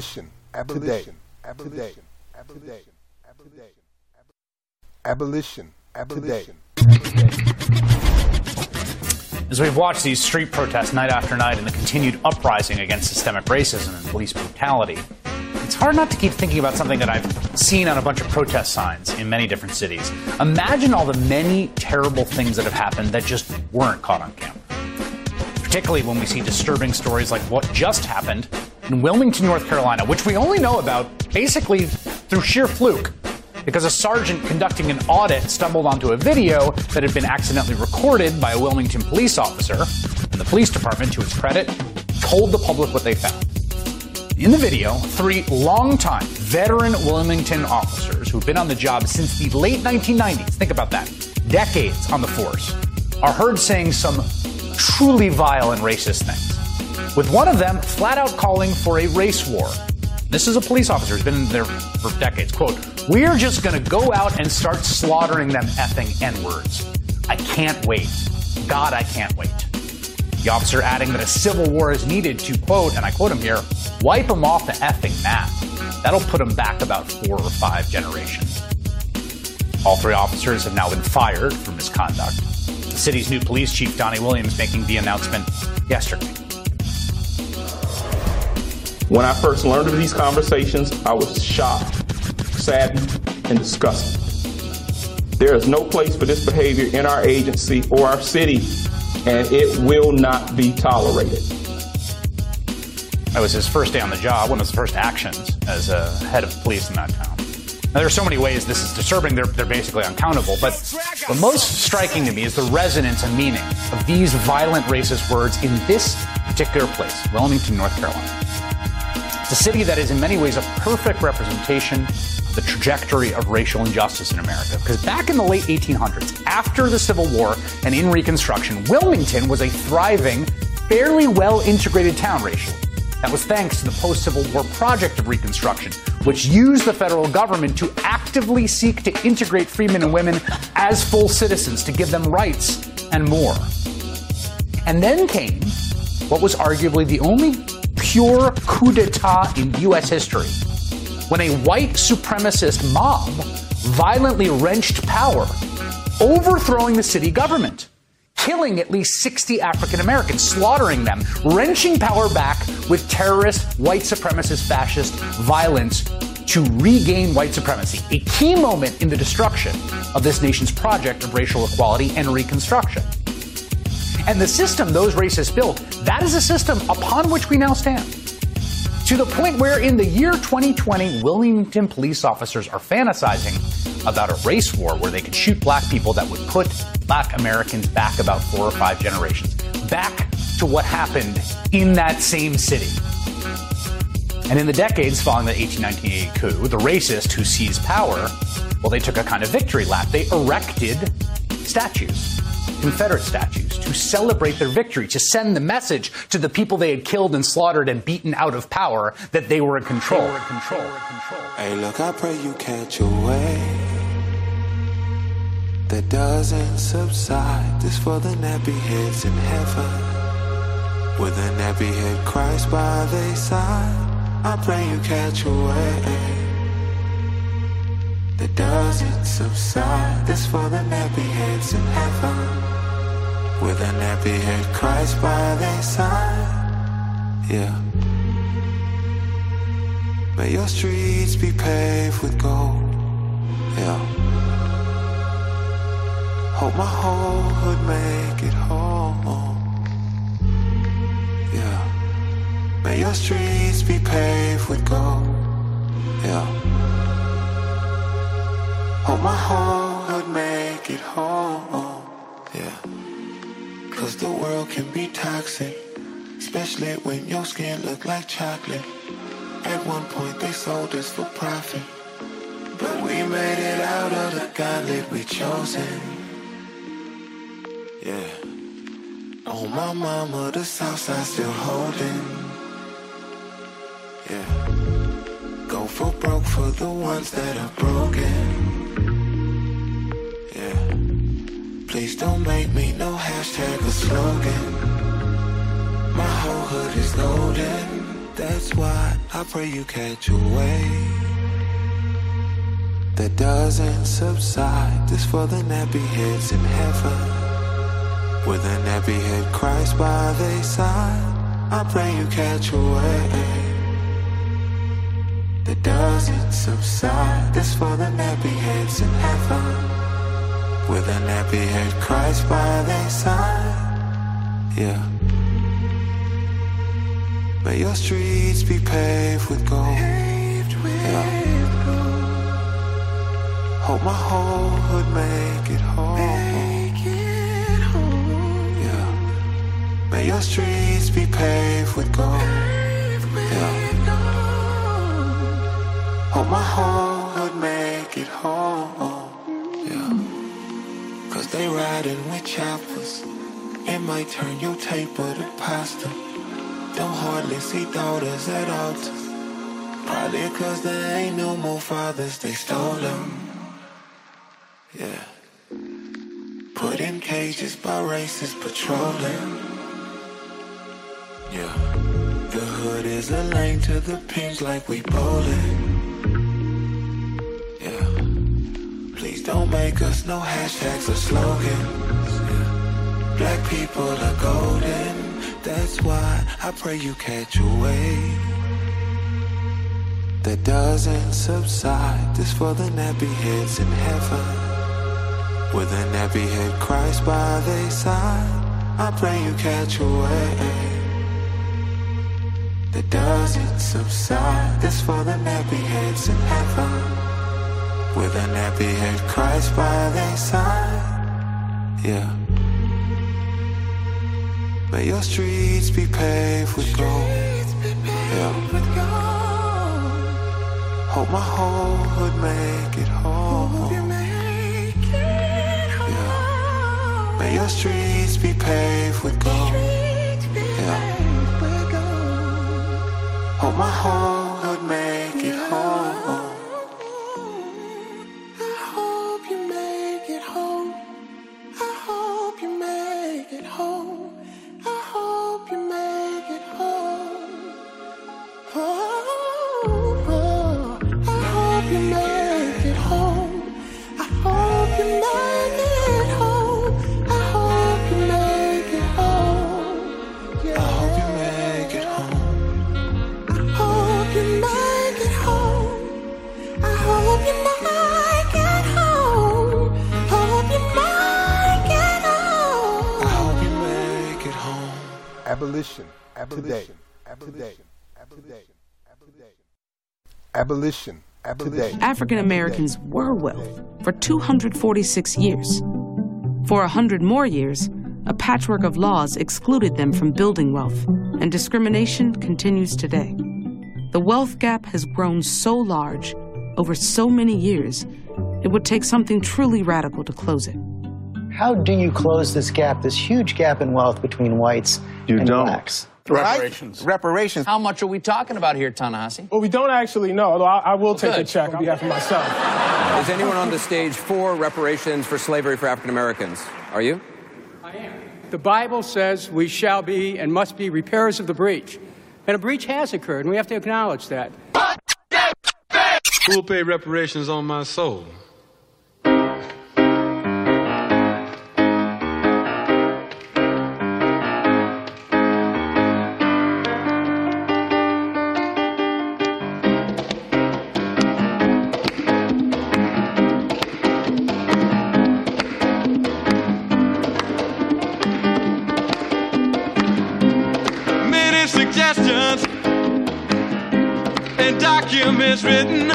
Abolition. Abolition. Abolition. Abolition. Abolition. Abolition. Abolition.
As we've watched these street protests night after night and the continued uprising against systemic racism and police brutality, it's hard not to keep thinking about something that I've seen on a bunch of protest signs in many different cities. Imagine all the many terrible things that have happened that just weren't caught on camera. Particularly when we see disturbing stories like what just happened in Wilmington, North Carolina, which we only know about basically through sheer fluke because a sergeant conducting an audit stumbled onto a video that had been accidentally recorded by a Wilmington police officer, and the police department, to its credit, told the public what they found. In the video, three longtime veteran Wilmington officers who've been on the job since the late 1990s, think about that, decades on the force, are heard saying some truly vile and racist things with one of them flat out calling for a race war. This is a police officer who's been there for decades. Quote, We're just going to go out and start slaughtering them effing N words. I can't wait. God, I can't wait. The officer adding that a civil war is needed to, quote, and I quote him here, wipe them off the effing map. That'll put them back about four or five generations. All three officers have now been fired for misconduct. The city's new police chief, Donny Williams, making the announcement yesterday.
When I first learned of these conversations, I was shocked, saddened, and disgusted. There is no place for this behavior in our agency or our city, and it will not be tolerated.
That was his first day on the job, one of his first actions as a head of police in that town. Now, there are so many ways this is disturbing, they're, they're basically uncountable, but the most striking to me is the resonance and meaning of these violent racist words in this particular place, Wilmington, North Carolina the city that is in many ways a perfect representation of the trajectory of racial injustice in America. Because back in the late 1800s, after the Civil War and in Reconstruction, Wilmington was a thriving, fairly well integrated town racially. That was thanks to the post Civil War project of Reconstruction, which used the federal government to actively seek to integrate free men and women as full citizens, to give them rights and more. And then came what was arguably the only pure coup d'etat in U.S. history when a white supremacist mob violently wrenched power, overthrowing the city government, killing at least 60 African Americans, slaughtering them, wrenching power back with terrorist, white supremacist, fascist violence to regain white supremacy, a key moment in the destruction of this nation's project of racial equality and reconstruction. And the system those races built, that is a system upon which we now stand. To the point where in the year 2020, Wilmington police officers are fantasizing about a race war where they could shoot black people that would put black Americans back about four or five generations, back to what happened in that same city. And in the decades following the 1898 coup, the racist who seized power, well, they took a kind of victory lap. They erected statues Confederate statues to celebrate their victory, to send the message to the people they had killed and slaughtered and beaten out of power that they were in control. They were in control.
Hey, look, I pray you catch a wave that doesn't subside. This for the nappy heads in heaven, with a nappy head Christ by their side. I pray you catch a wave that doesn't subside. This for the nappy heads in heaven with an nappy head Christ by their side. Yeah. May your streets be paved with gold. Yeah. Hope my whole hood make it home. Yeah. May your streets be paved with gold. Yeah. Hope my whole hood make it home. Yeah. Cause the world can be toxic, especially when your skin look like chocolate. At one point they sold us for profit, but we made it out of the gauntlet we chosen. Yeah. Oh my mama, the south side still holding. Yeah. Go for broke for the ones that are broken. Please don't make me no hashtag or slogan. My whole hood is loaded. That's why I pray you catch a wave that doesn't subside. This for the nappy heads in heaven. With a nappy head Christ by their side, I pray you catch a wave that doesn't subside. This for the nappy heads in heaven with a happy head cries by their side. Yeah. May your streets be paved with gold. Paved with yeah. gold. Hope my whole hood make it home. Make it home. Yeah. May your streets be paved with gold. Paved with yeah. gold. Hope my whole hood make it home. They riding with choppers. It might turn your table to pasta.
Don't hardly see daughters at altars. Probably cause there ain't no more fathers, they stole them. Yeah. Put in cages by racist patrolling. Yeah. The hood is a lane to the pins like we bowling. don't make us no hashtags or slogans. Black people are golden. That's why I pray you catch a wave that doesn't subside. This for the nappy heads in heaven. With a nappy head Christ by their side, I pray you catch a wave that doesn't subside. This for the nappy heads in heaven. With an nappy head Christ by their side Yeah May your streets be paved with gold Yeah Hope my whole hood make it home Yeah May your streets be paved with gold Yeah Hope my whole Abolition. Abolition. Abolition. Abolition.
Abolition. Abolition. African Americans were wealth for 246 years. For a hundred more years, a patchwork of laws excluded them from building wealth, and discrimination continues today. The wealth gap has grown so large over so many years, it would take something truly radical to close it.
How do you close this gap, this huge gap in wealth between whites you and don't. blacks?
Reparations. Right? Reparations. How much are we talking about here, Ta-Nehisi?
Well, we don't actually know, although I, I will take good. a check on behalf of myself.
Is anyone on the stage for reparations for slavery for African Americans? Are you?
I am. The Bible says we shall be and must be repairers of the breach. And a breach has occurred, and we have to acknowledge that.
Who'll pay reparations on my soul? is written.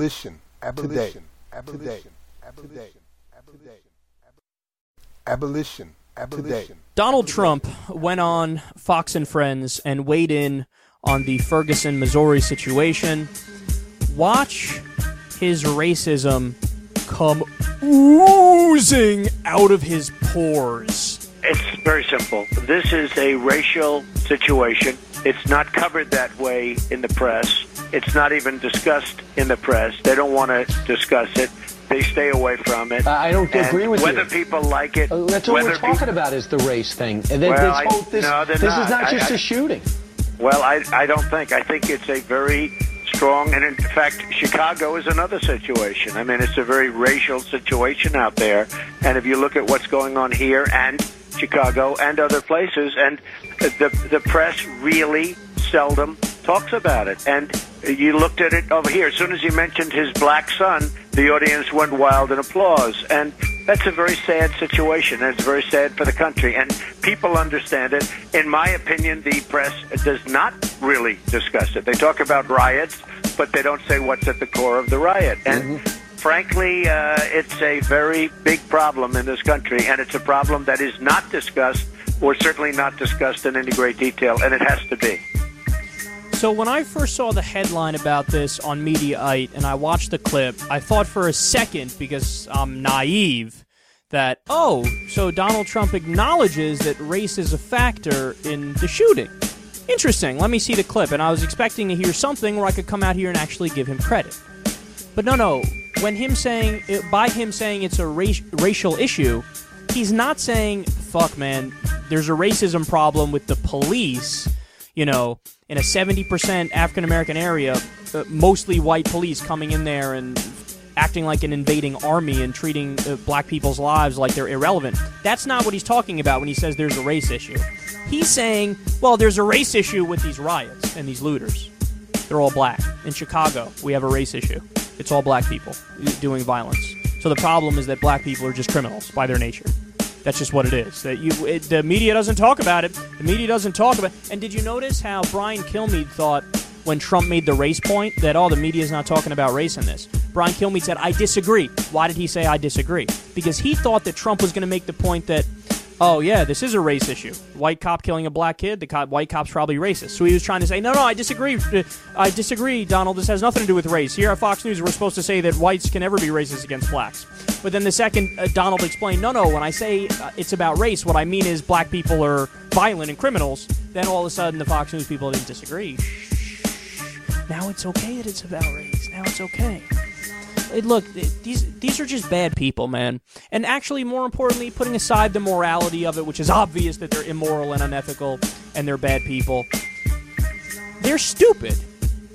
Abolition. Abolition. Abolition. Abolition. Abolition. Abolition. Donald Trump went on Fox and Friends and weighed in on the Ferguson, Missouri situation. Watch his racism come oozing out of his pores.
It's very simple. This is a racial situation. It's not covered that way in the press. It's not even discussed in the press. They don't want to discuss it. They stay away from it.
I don't and
agree
with
whether you. Whether people like it, uh,
that's
what
we're talking pe- about is the race thing. And then well, this, whole, this, no, this not. is not just a shooting.
Well, I, I don't think. I think it's a very strong, and in fact, Chicago is another situation. I mean, it's a very racial situation out there. And if you look at what's going on here and Chicago and other places, and the the press really seldom talks about it. And you looked at it over here. As soon as he mentioned his black son, the audience went wild in applause. And that's a very sad situation, and it's very sad for the country. And people understand it. In my opinion, the press does not really discuss it. They talk about riots, but they don't say what's at the core of the riot. And mm-hmm frankly, uh, it's a very big problem in this country, and it's a problem that is not discussed, or certainly not discussed in any great detail, and it has to be.
So when I first saw the headline about this on Mediaite and I watched the clip, I thought for a second because I'm naive that oh, so Donald Trump acknowledges that race is a factor in the shooting. Interesting. Let me see the clip and I was expecting to hear something where I could come out here and actually give him credit. But no, no. When him saying by him saying it's a racial issue, he's not saying fuck man, there's a racism problem with the police you know, in a 70% African American area, uh, mostly white police coming in there and acting like an invading army and treating uh, black people's lives like they're irrelevant. That's not what he's talking about when he says there's a race issue. He's saying, well, there's a race issue with these riots and these looters. They're all black. In Chicago, we have a race issue. It's all black people doing violence. So the problem is that black people are just criminals by their nature. That's just what it is. That you, it, the media doesn't talk about it. The media doesn't talk about. It. And did you notice how Brian Kilmeade thought when Trump made the race point that all oh, the media is not talking about race in this? Brian Kilmeade said, "I disagree." Why did he say I disagree? Because he thought that Trump was going to make the point that oh yeah, this is a race issue. White cop killing a black kid, the cop, white cop's probably racist. So he was trying to say, no, no, I disagree. Uh, I disagree, Donald. This has nothing to do with race. Here at Fox News, we're supposed to say that whites can never be racist against blacks. But then the second uh, Donald explained, no, no, when I say uh, it's about race, what I mean is black people are violent and criminals. Then all of a sudden, the Fox News people didn't disagree. Now it's okay that it's about race. Now it's okay look, these these are just bad people, man. And actually, more importantly, putting aside the morality of it, which is obvious that they're immoral and unethical and they're bad people, they're stupid.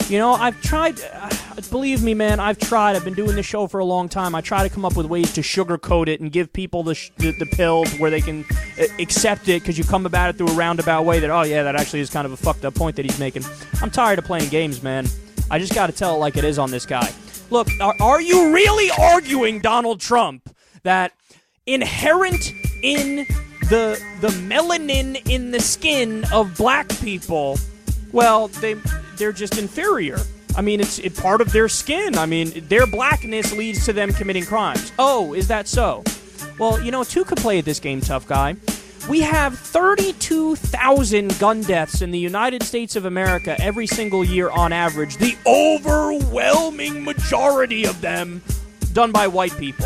You know, I've tried. Uh, believe me, man, I've tried. I've been doing this show for a long time. I try to come up with ways to sugarcoat it and give people the sh- the, the where they can uh, accept it because you come about it through a roundabout way. That oh yeah, that actually is kind of a fucked up point that he's making. I'm tired of playing games, man. I just got to tell it like it is on this guy. Look, are, are you really arguing, Donald Trump, that inherent in the the melanin in the skin of black people, well, they they're just inferior. I mean, it's it, part of their skin. I mean, their blackness leads to them committing crimes. Oh, is that so? Well, you know, two could play at this game, tough guy. We have 32,000 gun deaths in the United States of America every single year on average. The overwhelming majority of them done by white people.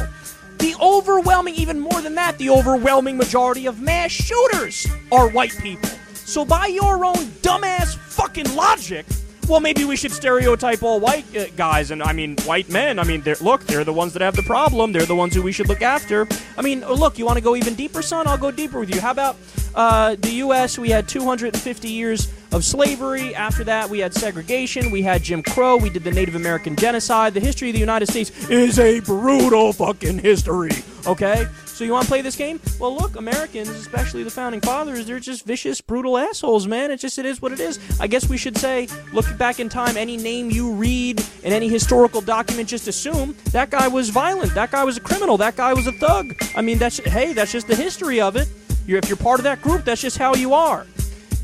The overwhelming, even more than that, the overwhelming majority of mass shooters are white people. So, by your own dumbass fucking logic, well, maybe we should stereotype all white uh, guys and I mean white men. I mean, they're, look, they're the ones that have the problem. They're the ones who we should look after. I mean, oh, look, you want to go even deeper, son? I'll go deeper with you. How about uh, the U.S.? We had 250 years of slavery. After that, we had segregation. We had Jim Crow. We did the Native American genocide. The history of the United States is a brutal fucking history. Okay, so you want to play this game? Well, look, Americans, especially the founding fathers, they're just vicious, brutal assholes, man. It just it is what it is. I guess we should say, look back in time, any name you read in any historical document, just assume that guy was violent, that guy was a criminal, that guy was a thug. I mean, that's hey, that's just the history of it. You're, if you're part of that group, that's just how you are.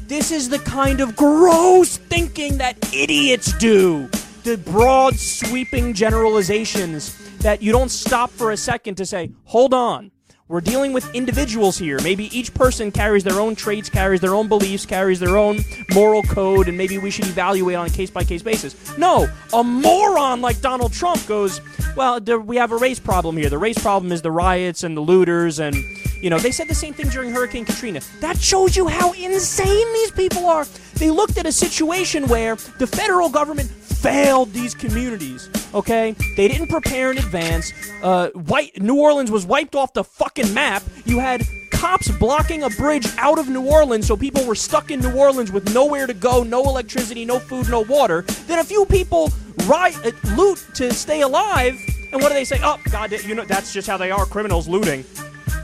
This is the kind of gross thinking that idiots do. The broad, sweeping generalizations that you don't stop for a second to say, hold on, we're dealing with individuals here. Maybe each person carries their own traits, carries their own beliefs, carries their own moral code, and maybe we should evaluate on a case by case basis. No, a moron like Donald Trump goes, well, we have a race problem here. The race problem is the riots and the looters, and, you know, they said the same thing during Hurricane Katrina. That shows you how insane these people are. They looked at a situation where the federal government failed these communities. Okay, they didn't prepare in advance. Uh, white New Orleans was wiped off the fucking map. You had cops blocking a bridge out of New Orleans, so people were stuck in New Orleans with nowhere to go, no electricity, no food, no water. Then a few people riot, loot to stay alive, and what do they say? Oh, God, you know that's just how they are. Criminals looting.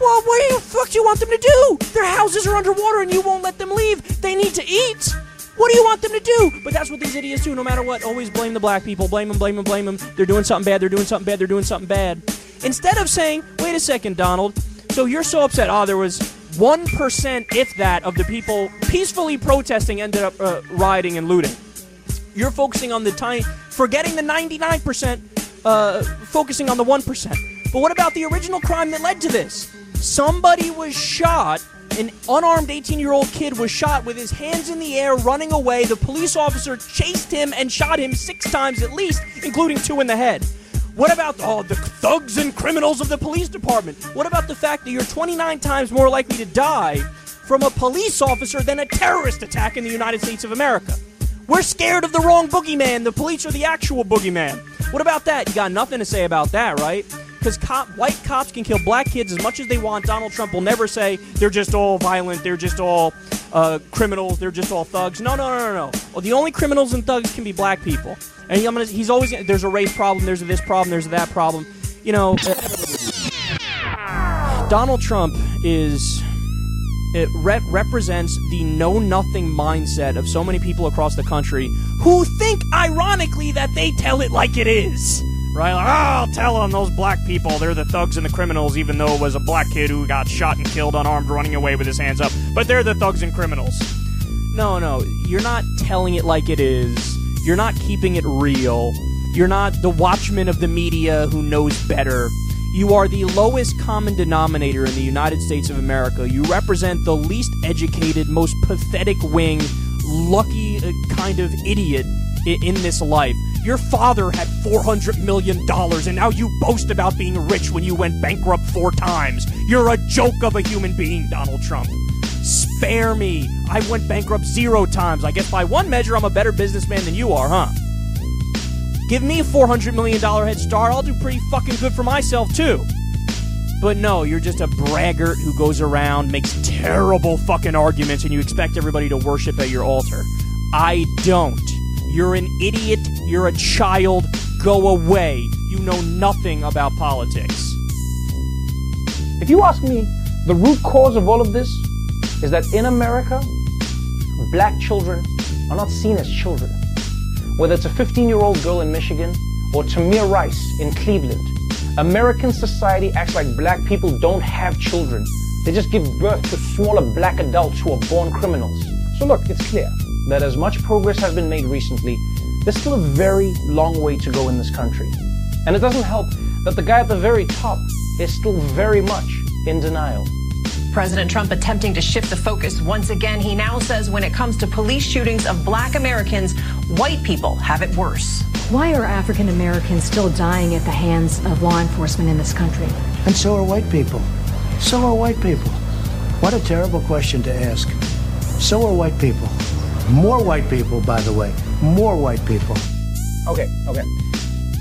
Well, what the fuck do you want them to do? Their houses are underwater and you won't let them leave. They need to eat. What do you want them to do? But that's what these idiots do no matter what. Always blame the black people. Blame them, blame them, blame them. They're doing something bad, they're doing something bad, they're doing something bad. Instead of saying, wait a second, Donald, so you're so upset. Ah, oh, there was 1%, if that, of the people peacefully protesting ended up uh, rioting and looting. You're focusing on the tiny, forgetting the 99%, uh, focusing on the 1%. But what about the original crime that led to this? Somebody was shot. An unarmed 18 year old kid was shot with his hands in the air running away. The police officer chased him and shot him six times at least, including two in the head. What about all oh, the thugs and criminals of the police department? What about the fact that you're 29 times more likely to die from a police officer than a terrorist attack in the United States of America? We're scared of the wrong boogeyman. The police are the actual boogeyman. What about that? You got nothing to say about that, right? because cop, white cops can kill black kids as much as they want. Donald Trump will never say they're just all violent, they're just all uh, criminals, they're just all thugs. No, no, no, no, no. Well, the only criminals and thugs can be black people. And he, gonna, he's always there's a race problem, there's a this problem, there's a that problem. You know, uh, Donald Trump is it re- represents the know nothing mindset of so many people across the country who think ironically that they tell it like it is. Right? Like, oh, I'll tell them those black people, they're the thugs and the criminals, even though it was a black kid who got shot and killed unarmed running away with his hands up. But they're the thugs and criminals. No, no, you're not telling it like it is. You're not keeping it real. You're not the watchman of the media who knows better. You are the lowest common denominator in the United States of America. You represent the least educated, most pathetic wing, lucky uh, kind of idiot in this life. Your father had $400 million, and now you boast about being rich when you went bankrupt four times. You're a joke of a human being, Donald Trump. Spare me. I went bankrupt zero times. I guess by one measure, I'm a better businessman than you are, huh? Give me a $400 million head start. I'll do pretty fucking good for myself, too. But no, you're just a braggart who goes around, makes terrible fucking arguments, and you expect everybody to worship at your altar. I don't. You're an idiot. You're a child. Go away. You know nothing about politics.
If you ask me, the root cause of all of this is that in America, black children are not seen as children. Whether it's a 15 year old girl in Michigan or Tamir Rice in Cleveland, American society acts like black people don't have children. They just give birth to smaller black adults who are born criminals. So look, it's clear that as much progress has been made recently, there's still a very long way to go in this country. And it doesn't help that the guy at the very top is still very much in denial.
President Trump attempting to shift the focus once again. He now says when it comes to police shootings of black Americans, white people have it worse.
Why are African Americans still dying at the hands of law enforcement in this country?
And so are white people. So are white people. What a terrible question to ask. So are white people. More white people, by the way. More white people.
Okay, okay.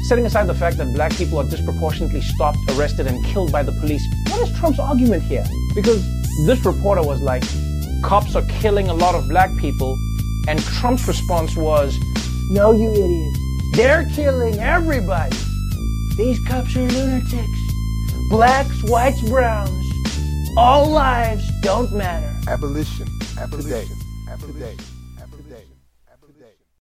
Setting aside the fact that black people are disproportionately stopped, arrested, and killed by the police, what is Trump's argument here? Because this reporter was like, cops are killing a lot of black people, and Trump's response was, no, you idiot. They're killing everybody. These cops are lunatics. Blacks, whites, browns. All lives don't matter. Abolition. Abolition. Abolition. Abolition.